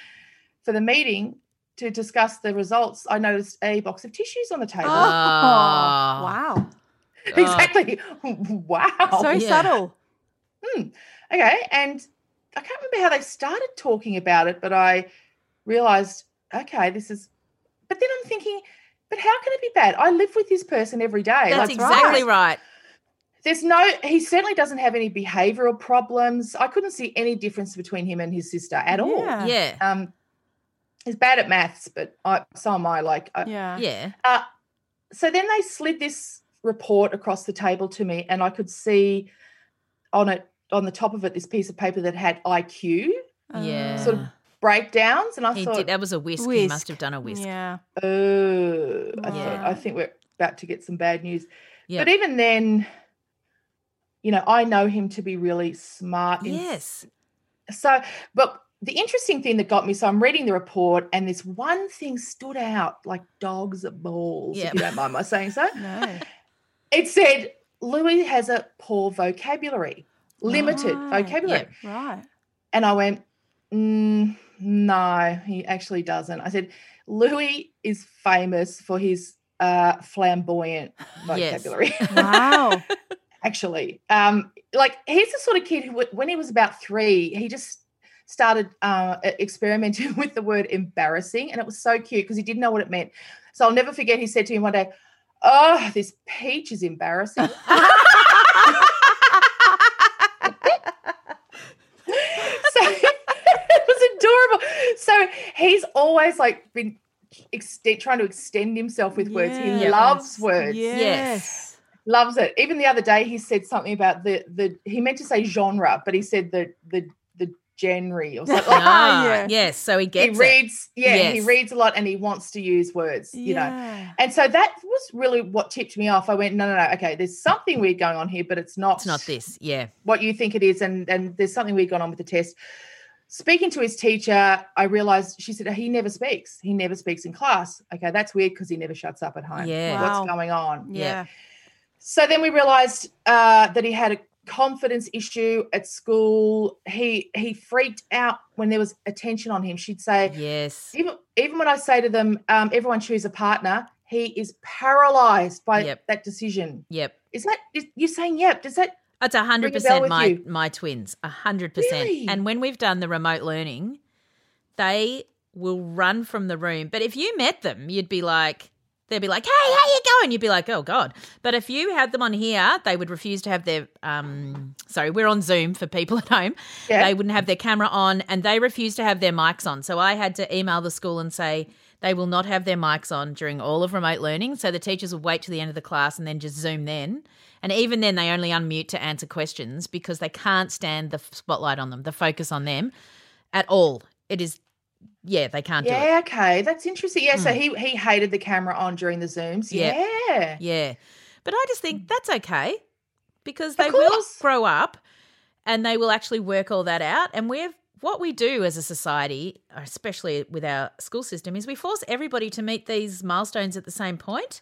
for the meeting to discuss the results, I noticed a box of tissues on the table. Oh, Ah. wow. exactly. wow. So yeah. subtle. okay. And I can't remember how they started talking about it, but I realized, okay, this is. But then I'm thinking, but how can it be bad? I live with this person every day. That's Like, exactly right. There's no, he certainly doesn't have any behavioral problems. I couldn't see any difference between him and his sister at all. Yeah. Yeah. Um, he's bad at maths, but I, so am I. Like, I, Yeah. Yeah. uh, so then they slid this report across the table to me, and I could see on it, on the top of it, this piece of paper that had IQ. Yeah. Sort of breakdowns, and I He thought, did. That was a WISC. He must have done a WISC. Yeah. oh, I, thought, Yeah. I think we're about to get some bad news. Yeah. But even then, you know, I know him to be really smart. in Yes. So, but the interesting thing that got me, so I'm reading the report, and this one thing stood out like dogs at balls, Yep. if you don't mind my saying so. No. It said Louis has a poor vocabulary, limited Right. vocabulary. Right. And I went, mm, no, he actually doesn't. I said, Louis is famous for his uh, flamboyant Yes. vocabulary. Wow. actually. Um, like he's the sort of kid who, when he was about three, he just started uh, experimenting with the word embarrassing, and it was so cute because he didn't know what it meant. So I'll never forget. He said to me one day, "Oh, this peach is embarrassing." adorable. So he's always like been extend, trying to extend himself with words. He Yes. loves words Yes. loves it. Even the other day, he said something about the the. He meant to say genre, but he said the the the genre or something. Like, Ah, yeah. Yes. So he he gets it. reads, yeah, he reads a lot, and he wants to use words, you know. And so that was really what tipped me off. I went, no, no, no, okay, there's something weird going on here, but it's not. It's not this. Yeah. what you think it is, and and there's something weird going on with the test. Speaking to his teacher, I realized she said he never speaks. He never speaks in class. Okay, that's weird because he never shuts up at home. Yeah. Wow. What's going on? Yeah. So then we realized uh, that he had a confidence issue at school. He he freaked out when there was attention on him. She'd say, Yes. even even when I say to them, um, everyone choose a partner, he is paralyzed by Yep. that decision. Yep. Is that is, you're saying yep? Does that It's a hundred Ring a bell percent my you? my twins. A hundred percent. And when we've done the remote learning, they will run from the room. But if you met them, you'd be like, they'd be like, "Hey, how you going?" You'd be like, "Oh God!" But if you had them on here, they would refuse to have their. Um, sorry, we're on Zoom for people at home. Yeah. They wouldn't have their camera on, and they refused to have their mics on. So I had to email the school and say. They will not have their mics on during all of remote learning. So the teachers will wait to the end of the class and then just Zoom then. And even then, they only unmute to answer questions because they can't stand the spotlight on them, the focus on them at all. It is, yeah, they can't do it. yeah? Okay, that's interesting. Yeah, so he he hated the camera on during the zooms. Hmm. Yeah. Yeah, Yeah. But I just think that's okay because they will grow up and they will actually work all that out. And we've, what we do as a society, especially with our school system, is we force everybody to meet these milestones at the same point.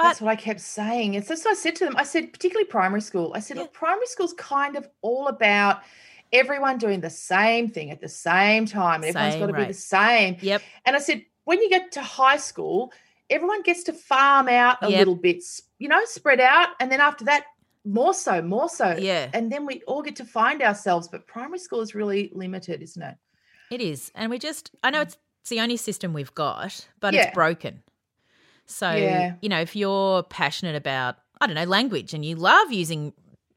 But That's what I kept saying. It's just I said to them, I said, particularly primary school, I said, look, primary school's kind of all about everyone doing the same thing at the same time. And Everyone's got to be the same. yep, And I said, when you get to high school, everyone gets to farm out a Yep. little bit, you know, spread out. And then after that, more so, more so. Yeah. And then we all get to find ourselves. But primary school is really limited, isn't it? it is. And we just, I know mm. it's, it's the only system we've got, but Yeah. it's broken. So, Yeah. you know, if you're passionate about, I don't know, language and you love using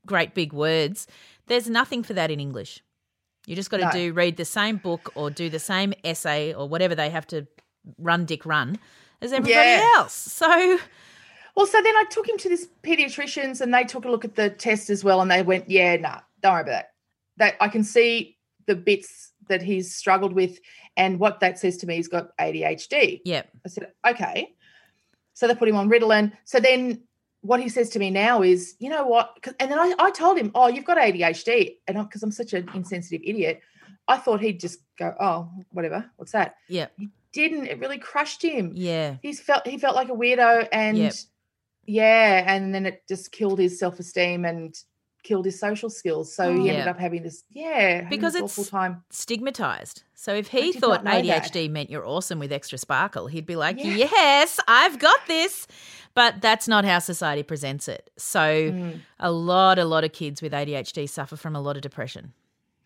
great big words, there's nothing for that in English. You just got to No. do read the same book or do the same essay or whatever they have to run dick run as everybody Yeah. else. So, Well, so then I took him to this pediatricians and they took a look at the test as well. And they went, yeah, nah, don't worry about that. That I can see the bits that he's struggled with. And what that says to me, he's got ADHD. yeah. I said, okay. So they put him on Ritalin. So then what he says to me now is, you know what? And then I, I told him, oh, you've got ADHD. And because I'm such an insensitive idiot, I thought he'd just go, oh, whatever. What's that? Yeah. He didn't. It really crushed him. Yeah. He's felt he felt like a weirdo and Yep. yeah, and then it just killed his self-esteem and killed his social skills. So he Yeah. ended up having this, yeah, Because this it's awful time. stigmatized. So if he thought know that. ADHD meant you're awesome with extra sparkle, he'd be like, Yeah. "Yes, I've got this." But that's not how society presents it. So Mm. a lot a lot of kids with ADHD suffer from a lot of depression.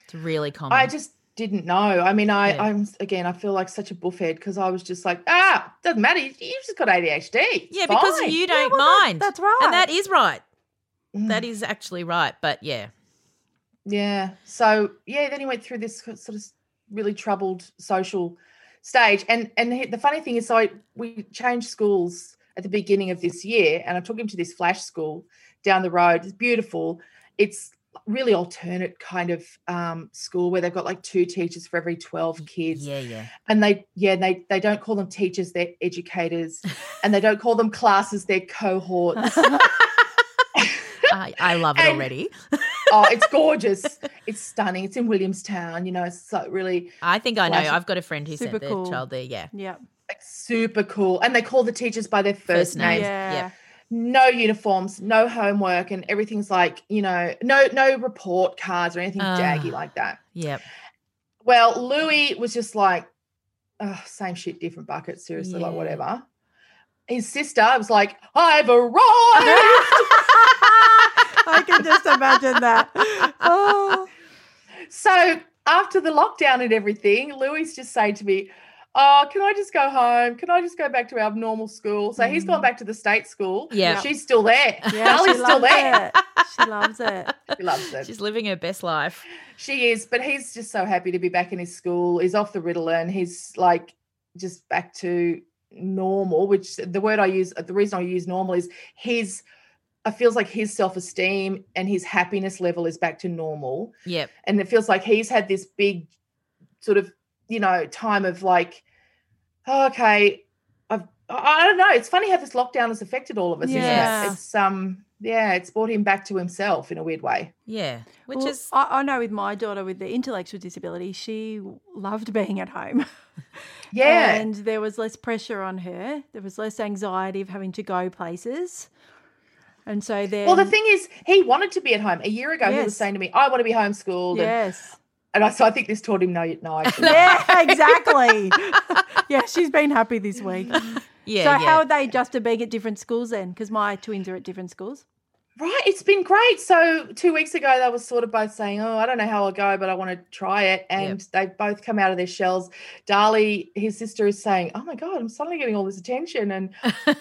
It's really common. I just didn't know. I mean, I, Yeah. I'm again, I feel like such a buffhead because I was just like, ah, doesn't matter. You- You've just got ADHD. It's yeah, because you don't well, that- mind. that's right. And that is right. Mm. That is actually right. But yeah. Yeah. So yeah, then he went through this sort of really troubled social stage, and and he- the funny thing is, so I, we changed schools at the beginning of this year, and I took him to this flash school down the road. It's beautiful. It's really alternate kind of um, school where they've got like two teachers for every 12 kids Yeah, yeah. and they yeah they they don't call them teachers they're educators and they don't call them classes they're cohorts I, I love it And- already. oh it's gorgeous it's stunning it's in williamstown you know it's so really I think I know. Flash- I've got a friend who Super sent their cool. child there. Yeah. Yeah. like super cool and they call the teachers by their first, First name. names Yeah. Yep. no uniforms no homework and everything's like you know no no report cards or anything Ah. jaggy like that Yep. well louis was just like oh, same shit different bucket seriously like whatever his sister was like i've arrived I can just imagine that. Oh. so after the lockdown and everything louis just saying to me oh can i just go home can i just go back to our normal school so he's gone mm. back to the state school Yeah. she's still there Yeah, Darlie's she still loves there it. She loves it. she loves it She's living her best life. She is, but he's just so happy to be back in his school. He's off the Ritalin. He's like just back to normal, which the word I use, the reason I use normal is his, it feels like his self esteem and his happiness level is back to normal. Yep. And it feels like he's had this big sort of, you know, time of like, oh, okay, I've, I I don't know. It's funny how this lockdown has affected all of us. Yeah. Isn't it? It's, um, yeah, it's brought him back to himself in a weird way. Yeah. Which Well, is I, I know with my daughter with the intellectual disability, she loved being at home. Yeah. And there was less pressure on her. There was less anxiety of having to go places. And so then Well, the thing is, he wanted to be at home. A year ago, he was saying to me, I want to be homeschooled. And, Yes. and I, so I think this taught him, no, you- no, I. Yeah, exactly. yeah, she's been happy this week. yeah. so yeah. how are they adjusted being at different schools then? Because my twins are at different schools. Right. It's been great. So two weeks ago, they were sort of both saying, oh, I don't know how I'll go, but I want to try it. And they've both come out of their shells. Darlie, his sister, is saying, oh my God, I'm suddenly getting all this attention. And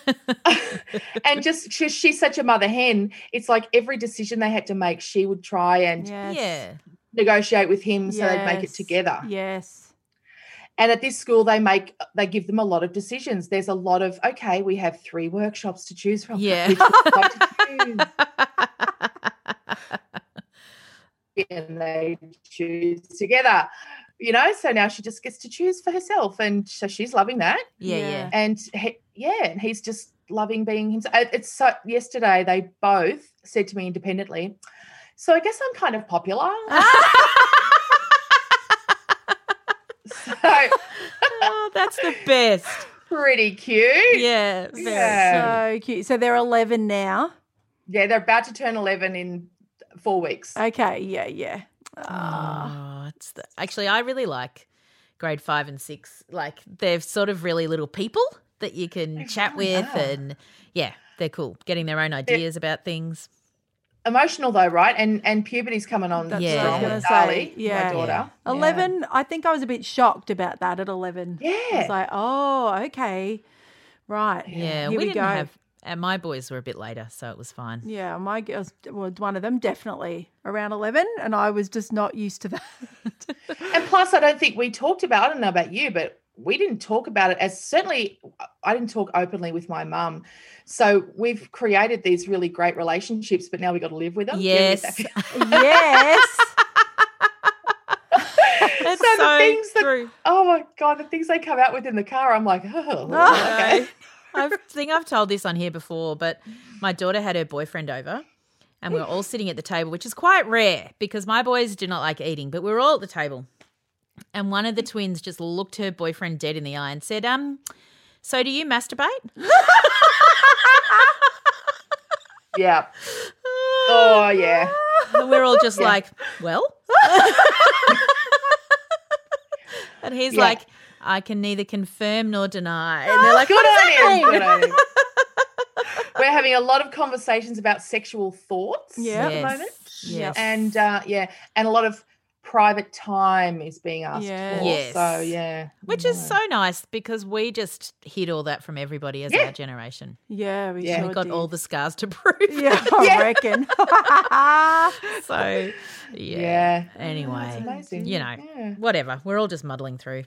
and just she, she's such a mother hen. It's like every decision they had to make, she would try and Yes. yeah. negotiate with him so they'd make it together. Yes. And at this school, they make they give them a lot of decisions. There's a lot of okay, we have three workshops to choose from. Yeah. Which would you like to choose? and they choose together. You know, so now she just gets to choose for herself, and so she's loving that. Yeah. Yeah. Yeah. And he, yeah, and he's just loving being himself. It's so. Yesterday, they both said to me independently. So I guess I'm kind of popular. so Oh, that's the best. pretty cute. Yeah. Very Yeah. So cute. So they're 11 now. Yeah, they're about to turn 11 in four weeks. Okay. Yeah. Yeah. Ah. Oh, it's the, actually I really like grade five and six. Like they're sort of really little people that you can chat are, with, yeah. and yeah, they're cool. Getting their own ideas about things. Emotional though, right? And and puberty's coming on That's Yeah. what strong was with going to Darlie, say. Yeah. my daughter. Yeah. 11, I think I was a bit shocked about that at 11. Yeah. It's like, oh, okay. Right. Yeah, Here we, we, didn't go. have. And my boys were a bit later, so it was fine. Yeah, my girls, well, one of them definitely around 11, and I was just not used to that. And plus, I don't think we talked about. I don't know about you, but we didn't talk about it as certainly. I didn't talk openly with my mum, so we've created these really great relationships. But now we've got to live with them. Yes, yes. that's So so, the things that- Oh my god, the things they come out with in the car, I'm like, oh, Oh. okay. I think I've told this on here before, but my daughter had her boyfriend over and we were all sitting at the table, which is quite rare because my boys do not like eating, but we were all at the table. And one of the twins just looked her boyfriend dead in the eye and said, Um, so do you masturbate? yeah. Oh yeah. And we're all just Yeah. like, Well. and he's Yeah. like, I can neither confirm nor deny. And they're like, Good what does on that him. mean? Good on him. We're having a lot of conversations about sexual thoughts Yeah. at the moment. Yes. And uh, yeah, and a lot of private time is being asked Yes. for. Yes. So yeah. Which is so nice because we just hid all that from everybody as Yeah. our generation. Yeah, we Yeah. sure We got did. all the scars to prove. Yeah, I reckon. So, yeah. Yeah. Anyway, That's amazing. you know, Yeah. whatever. We're all just muddling through.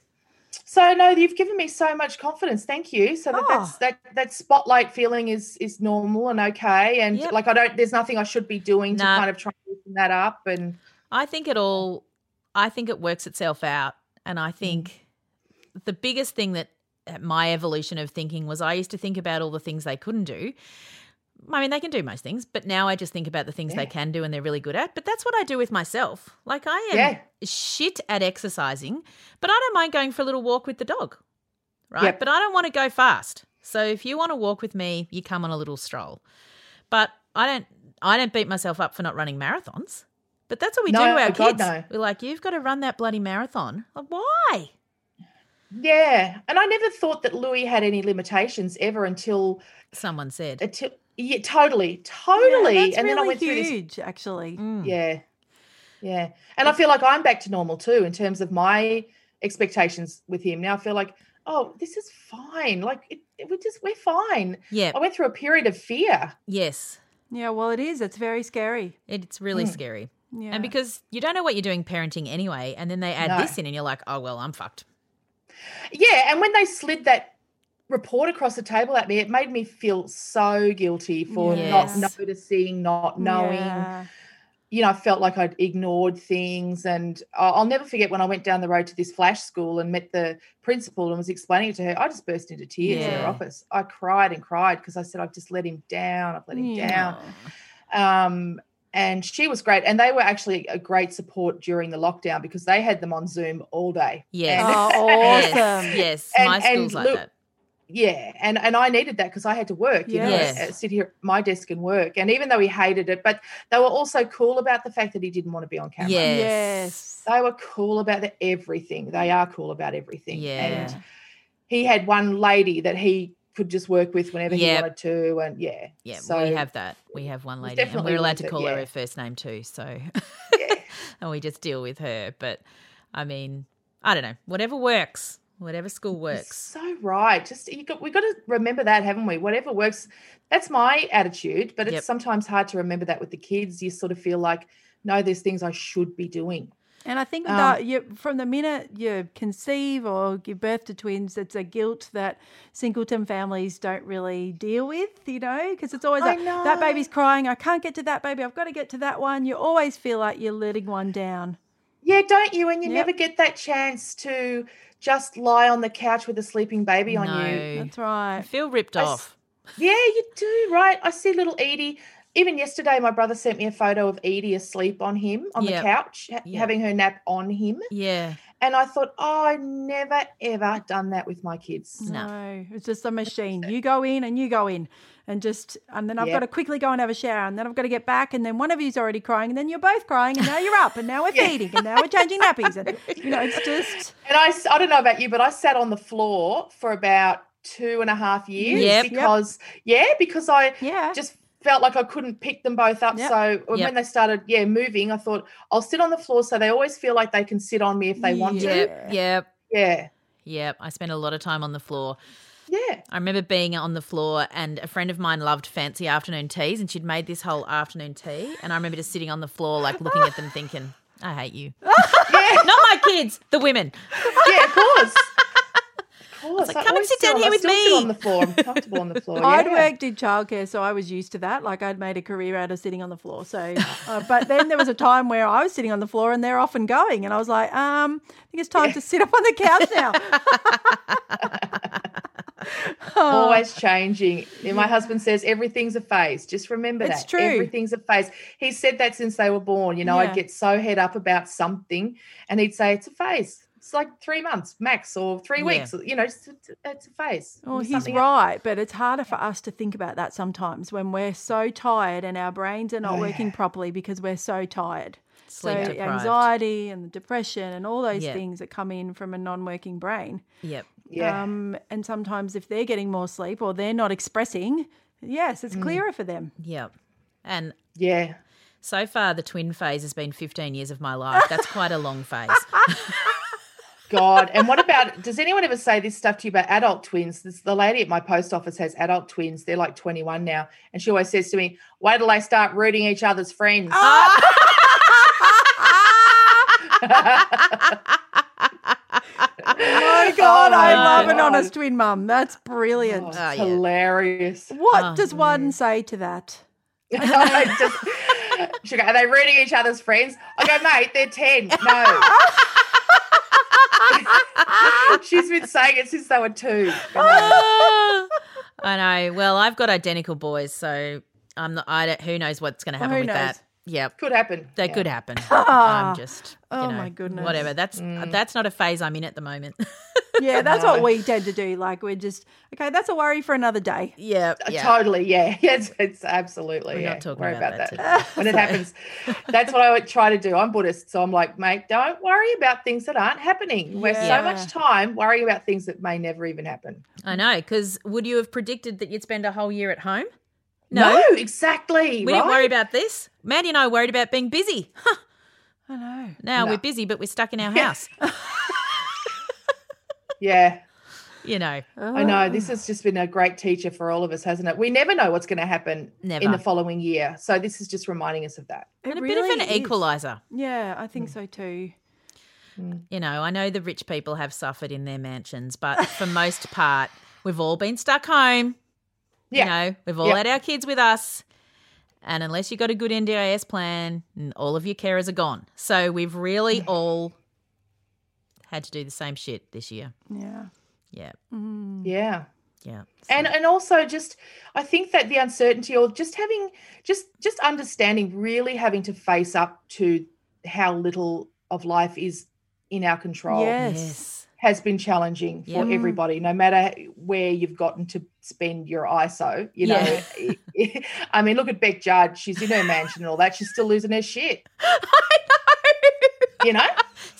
So no, you've given me so much confidence. Thank you. So that that's, Oh. that that spotlight feeling is is normal and okay. And Yep. like I don't, there's nothing I should be doing to kind of try and loosen that up. And I think it all I think it works itself out. And I think mm. the biggest thing that my evolution of thinking was I used to think about all the things they couldn't do. I mean, they can do most things, but now I just think about the things they can do and they're really good at. But that's what I do with myself. Like I am Yeah. shit at exercising, but I don't mind going for a little walk with the dog. Right? Yep. But I don't want to go fast. So if you want to walk with me, you come on a little stroll. But I don't I don't beat myself up for not running marathons. But that's what we do No, to our God, kids. no. We're like, you've got to run that bloody marathon. Like, why? yeah, and I never thought that Louis had any limitations ever until Someone said. until yeah, totally, totally. Yeah, that's and really then I went through this huge, actually. Mm. Yeah. Yeah. And I feel like I'm back to normal too in terms of my expectations with him. Now I feel like, oh, this is fine. Like it, it, we just we're fine. Yeah. I went through a period of fear. Yes. Yeah, well, it is. It's very scary. It's really Mm. scary. Yeah. And because you don't know what you're doing parenting anyway, and then they add No. this in and you're like, oh, well, I'm fucked. Yeah. And when they slid that report across the table at me, it made me feel so guilty for Yes. not noticing, not knowing. Yeah. you know, I felt like I'd ignored things. And I'll never forget when I went down the road to this flash school and met the principal and was explaining it to her. I just burst into tears in her office. I cried and cried because I said, I've just let him down. I've let him Yeah. down. Um, and she was great. And they were actually a great support during the lockdown because they had them on Zoom all day. Yes. And- Oh, awesome. Yes. And- My and school's like look- that. yeah and and i needed that because i had to work you know Yes. uh, sit here at my desk and work and even though he hated it but they were also cool about the fact that he didn't want to be on camera Yes. Yes. they were cool about the, everything they are cool about everything Yeah. and he had one lady that he could just work with whenever he wanted to and yeah Yeah, so we have that. We have one lady, and we're allowed to it, call her yeah. her first name too. So, yeah and we just deal with her. But I mean, I don't know. Whatever works, whatever school works. so right just you got we got to remember that haven't we whatever works that's my attitude but it's Yep. sometimes hard to remember that with the kids you sort of feel like no there's things i should be doing And I think Um, that you, from the minute you conceive or give birth to twins, it's a guilt that singleton families don't really deal with, you know, because it's always like that baby's crying. I can't get to that baby. I've got to get to that one. You always feel like you're letting one down. Yeah, don't you? And you Yep. never get that chance to just lie on the couch with a sleeping baby on you. No. That's I right. feel ripped I s- off. Yeah, you do, right? I see little Edie. Even yesterday, my brother sent me a photo of Edie asleep on him on Yep. the couch, ha- Yep. having her nap on him. Yeah. And I thought, oh, I never ever done that with my kids. No. No, it's just a machine. You go in and you go in, and just and then I've Yep. got to quickly go and have a shower, and then I've got to get back, and then one of you's already crying, and then you're both crying, and now you're up, and now we're Yeah. feeding, and now we're changing nappies, and you know it's just And I, I don't know about you, but I sat on the floor for about two and a half years Yep. Yep. because, yeah, because I yeah. just felt like I couldn't pick them both up. Yep. So uh, when Yep. they started, yeah, moving, I thought I'll sit on the floor so they always feel like they can sit on me if they want to. Yep. Yep. Yeah. Yep. I spent a lot of time on the floor. Yeah. I remember being on the floor, and a friend of mine loved fancy afternoon teas, and she'd made this whole afternoon tea. And I remember just sitting on the floor, like looking at them, thinking, "I hate you." Yeah. Not my kids, the women. yeah, of course. Of course. like, I "Come and sit down here I with me." on the floor. I'm comfortable on the floor. I'd worked in childcare, so I was used to that. Like I'd made a career out of sitting on the floor. So, uh, but then there was a time where I was sitting on the floor and they're off and going, and I was like, um, I think it's time to sit up on the couch now. Oh, Always changing. My husband says everything's a phase. Just remember It's that. true. Everything's a phase. He said that since they were born. You know, Yeah. I'd get so head up about something and he'd say, It's a phase. It's like three months max or three Yeah. weeks. You know, it's, it's, it's a phase. Well, he's something- right, but it's harder for us to think about that sometimes when we're so tired and our brains are not Oh, working yeah. properly because we're so tired. Sleep so deprived. anxiety and the depression and all those Yeah. things that come in from a non-working brain. Yep. Yeah. Um, and sometimes if they're getting more sleep or they're not expressing, yes, Mm. it's clearer for them. Yep. And yeah. so far, the twin phase has been 15 years of my life. That's quite a long phase. God. And what about, does anyone ever say this stuff to you about adult twins? This, the lady at my post office has adult twins. They're like 21 now. And she always says to me, wait till they start rooting each other's friends. Oh. my God, I Oh, love an honest twin mum. That's brilliant. Oh, it's ah, yeah. hilarious. what Oh, does one say to that? Just, she go, are they rooting each other's friends? I go, mate, they're 10. No. She's been saying it since they were two. I know. Well, I've got identical boys, so I'm the, I don't, who knows what's going to happen who with knows? that? Yeah, Could happen. that Yeah. could happen. I'm just. You Oh, know, my goodness. Whatever. That's mm. that's not a phase I'm in at the moment. Yeah, that's what we tend to do. Like we're just okay. That's a worry for another day. yeah. Uh, yeah. Totally, yeah. Yes, it's absolutely. We're yeah. not talking worry about about, that that. when it happens, that's what I would try to do. I'm Buddhist, so I'm like, mate, don't worry about things that aren't happening. We waste Yeah. so much time worrying about things that may never even happen. I know. Because would you have predicted that you'd spend a whole year at home? No, exactly. We right? didn't worry about this. Mandy and I worried about being busy. I know. Now No. we're busy, but we're stuck in our house. Yeah, you know. I know. This has just been a great teacher for all of us, hasn't it? We never know what's going to happen in the following year. So this is just reminding us of that. It And a really bit of an is. equalizer. Yeah, I think mm. so too. Mm. You know, I know the rich people have suffered in their mansions, but for most part, we've all been stuck home. Yeah. You know, we've all Yeah. had our kids with us. And unless you've got a good NDIS plan, all of your carers are gone. So we've really mm. all had to do the same shit this year. Yeah. Yeah. Mm. Yeah. Yeah. and and also just i think that the uncertainty or just having just just understanding really having to face up to how little of life is in our control Yes. yes. has been challenging for Yeah. everybody no matter where you've gotten to spend your iso you know i mean look at Bec Judd she's in her mansion and all that she's still losing her shit you know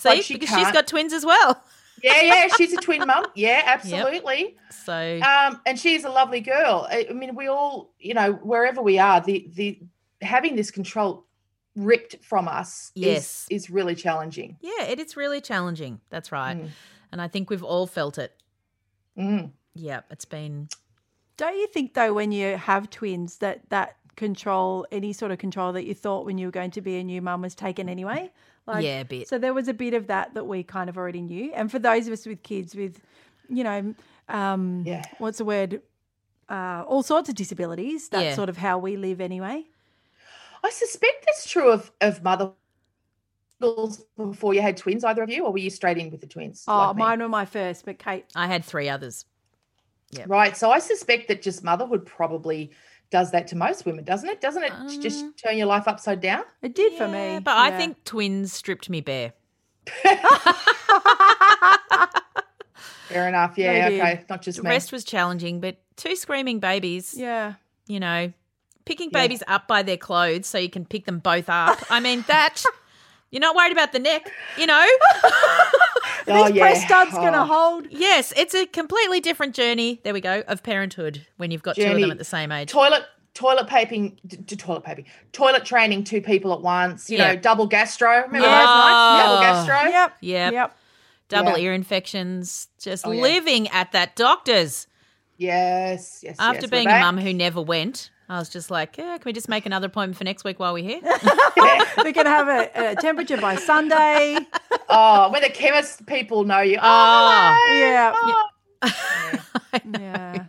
See, Like she because she's can't- got twins as well. yeah yeah she's a twin mum yeah absolutely So um, and she's a lovely girl. I, I mean, we all, you know, wherever we are, the the having this control ripped from us Yes. is, is really challenging. yeah, it is really challenging. That's right. Mm. And I think we've all felt it. Mm. Yeah, it's been Don't you think though, when you have twins, that that control, any sort of control that you thought when you were going to be a new mum, was taken anyway? Like, Yeah, a bit. So there was a bit of that that we kind of already knew. And for those of us with kids with, you know, um, Yeah. what's the word? Uh, all sorts of disabilities. That's Yeah. sort of how we live anyway. I suspect that's true of of mother girls before you had twins. Either of you, or were you straight in with the twins? Oh, like me? mine were my first, but Kate, I had three others. Yeah. Right. So I suspect that just motherhood probably does that to most women, doesn't it? Doesn't it just Um, turn your life upside down? it did for me. But I think twins stripped me bare. Fair enough. Yeah. They did. Okay. Not just The me. rest was challenging, but two screaming babies, yeah. you know, picking Yeah. babies up by their clothes so you can pick them both up. I mean, that you're not worried about the neck, you know? oh, These yeah. breast studs going to Oh. hold. yes, it's a completely different journey. There we go of parenthood when you've got two of them at the same age. toilet toilet paping d- d- toilet paping toilet training two people at once you Yeah. know double gastro remember Yeah. those nights double Oh. gastro Yep. Yep. Yep. Double Yeah. ear infections, just Oh, yeah. living at that doctor's. yes yes After yes, we're being a back. mum who never went, I was just like, yeah, can we just make another appointment for next week while we're here? They're going to have a, a temperature by Sunday. oh when the chemist people know you oh, Oh. Yeah. I know. Yeah.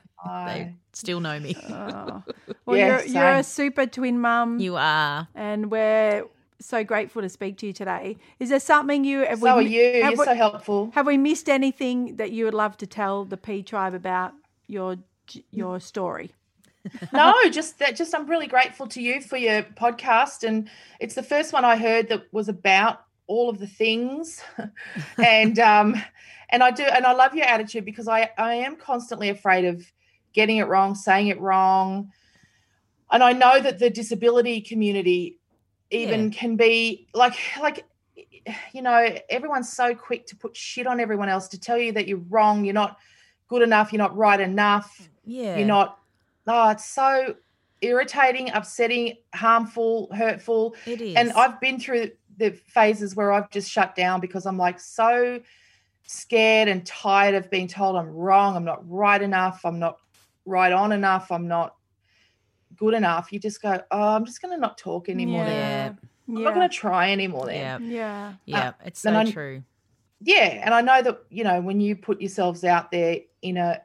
They still know me. Oh. Well, Yeah, you're, you're a super twin mum, You are. and we're so grateful to speak to you today. Is there something you have so we, are you Have you're we, so helpful have we missed anything that you would love to tell the P tribe about your your story? No just that just i'm really grateful to you for your podcast and it's the first one i heard that was about all of the things. And um and i do and i love your attitude because i i am constantly afraid of getting it wrong saying it wrong. And i know that the disability community even can be like like you know everyone's so quick to put shit on everyone else to tell you that you're wrong you're not good enough you're not right enough Yeah. you're not oh it's so irritating upsetting harmful hurtful It is. and i've been through the phases where i've just shut down because i'm like so scared and tired of being told i'm wrong i'm not right enough i'm not right on enough i'm not good enough you just go oh i'm just going to not talk anymore then. Yeah. i'm not going to try anymore then Yeah. Uh, yeah. Yeah. It's and so I- true. yeah, and I know that you know when you put yourselves out there in a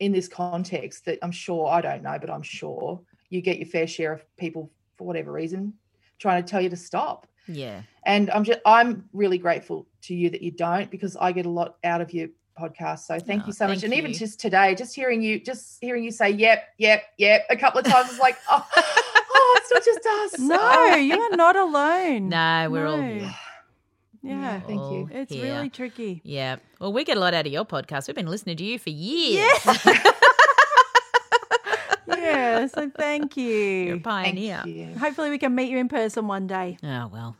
in this context, that I'm sure I don't know, but I'm sure you get your fair share of people for whatever reason trying to tell you to stop. Yeah. And I'm just I'm really grateful to you that you don't because I get a lot out of your podcast. So thank Oh, you so much. thank And even just today, just hearing you, just hearing you say yep, yep, yep a couple of times, it's like, oh, oh it's not just us. No, you are not alone. No, we're all here. Yeah. Thank you. Oh, it's here. really tricky. Yeah. Well, we get a lot out of your podcast. We've been listening to you for years. Yeah. So thank you. You're a you. Thank pioneer. you. Hopefully we can meet you in person one day. Oh, well.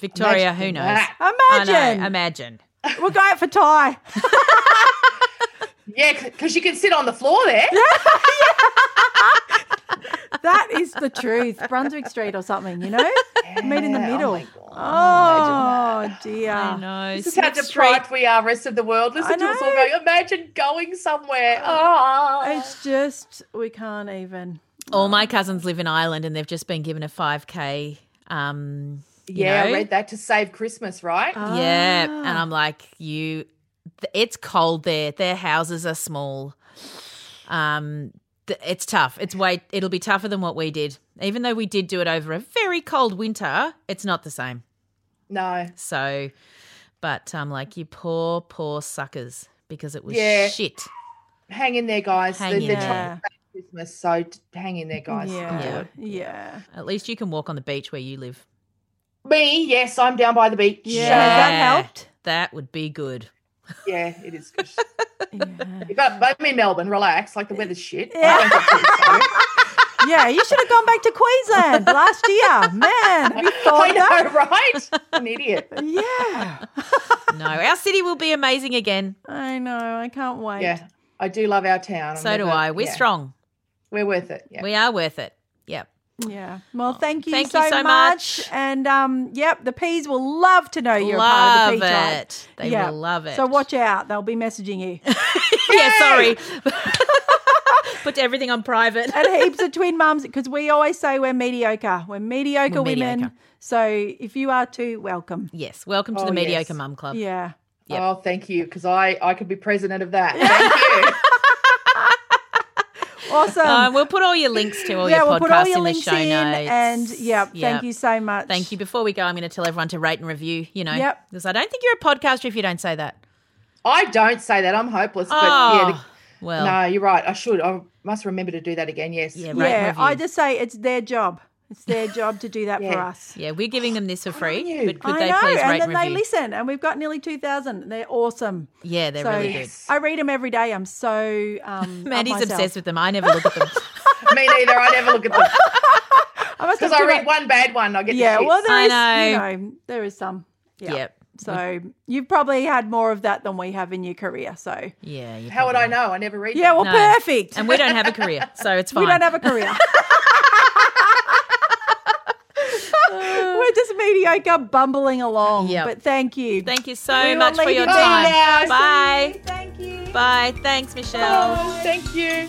Victoria, who knows? that. I Imagine. know. Imagine. We'll go out for Thai. Yeah, because you can sit on the floor there. That is the truth. Brunswick Street or something, you know? Meet in the middle. Oh. Oh, dear. I know. This is how Smith Street. deprived we are, rest of the world. Listen to us all know. going, imagine going somewhere. Oh. It's just, we can't even. All my cousins live in Ireland and they've just been given a 5K. Um, you yeah, I read that to save Christmas, right? Yeah. Ah. And I'm like, you, it's cold there. Their houses are small. Um, th- it's tough. It's way, it'll be tougher than what we did. Even though we did do it over a very cold winter, it's not the same. no. So, but I'm like, you poor, poor suckers because it was Yeah. shit. Hang in there, guys. Hang the, in the there. trying Christmas, so hang in there, guys. Yeah. Yeah. Yeah. At least you can walk on the beach where you live. Me, yes, I'm down by the beach. Yeah. Has that helped? That would be good. Yeah, it is good. Yeah. but I'm in Melbourne, relax. Like the weather's shit. Yeah. don't get too excited. yeah, you should have gone back to Queensland last year. Man, have you thought I of that? know, right? An idiot. Yeah. No, our city will be amazing again. I know. I can't wait. Yeah, I do love our town. I'm So do never- I. We're yeah, strong. We're worth it. Yeah. We are worth it. Yep. Yeah. Well, thank you, Thank so, you so much. much. And um, yep, the peas will love to know you're a part of the pea tribe. it. They Yeah. will love it. So watch out. They'll be messaging you. yeah, sorry. Put everything on private. and heaps of twin mums because we always say we're mediocre. We're mediocre We're women. mediocre. So if you are too, welcome. Yes. Welcome to Oh, the yes. Mediocre Mum Club. Yeah. Yep. Oh, thank you, because I I could be president of that. Thank you. Awesome. Um, we'll put all your links to all yeah, your we'll podcasts put all your in the links show in. notes. And yeah, Yep. thank you so much. Thank you. Before we go, I'm going to tell everyone to rate and review, you know, Yep. because I don't think you're a podcaster if you don't say that. I don't say that. I'm hopeless, but oh, yeah. The, well, no, you're right. I should. I must remember to do that again. Yes. Yeah, rate Yeah, and I just say it's their job. It's their job to do that for us. yeah, we're giving them this for free, you? but could I they know, please and then and they listen, and we've got nearly two thousand. They're awesome. Yeah, they're So- really good. I read them every day. I'm so um, Mandy's obsessed with them. I never look at them. Me neither. I never look at them I must because have I read one bad one. I get Yeah, the well, there I is, know. you know, there is some. Yeah. Yep. So you've probably had more of that than we have in your career. So Yeah. you How would I know? I never read. yeah, them. well, No. perfect. And we don't have a career, so it's fine. we don't have a career. We're just mediocre, bumbling along. Yep. But thank you. Thank you so We much for your time. now. Bye. Thank you. Bye. Thanks, Meshel. Oh, thank you.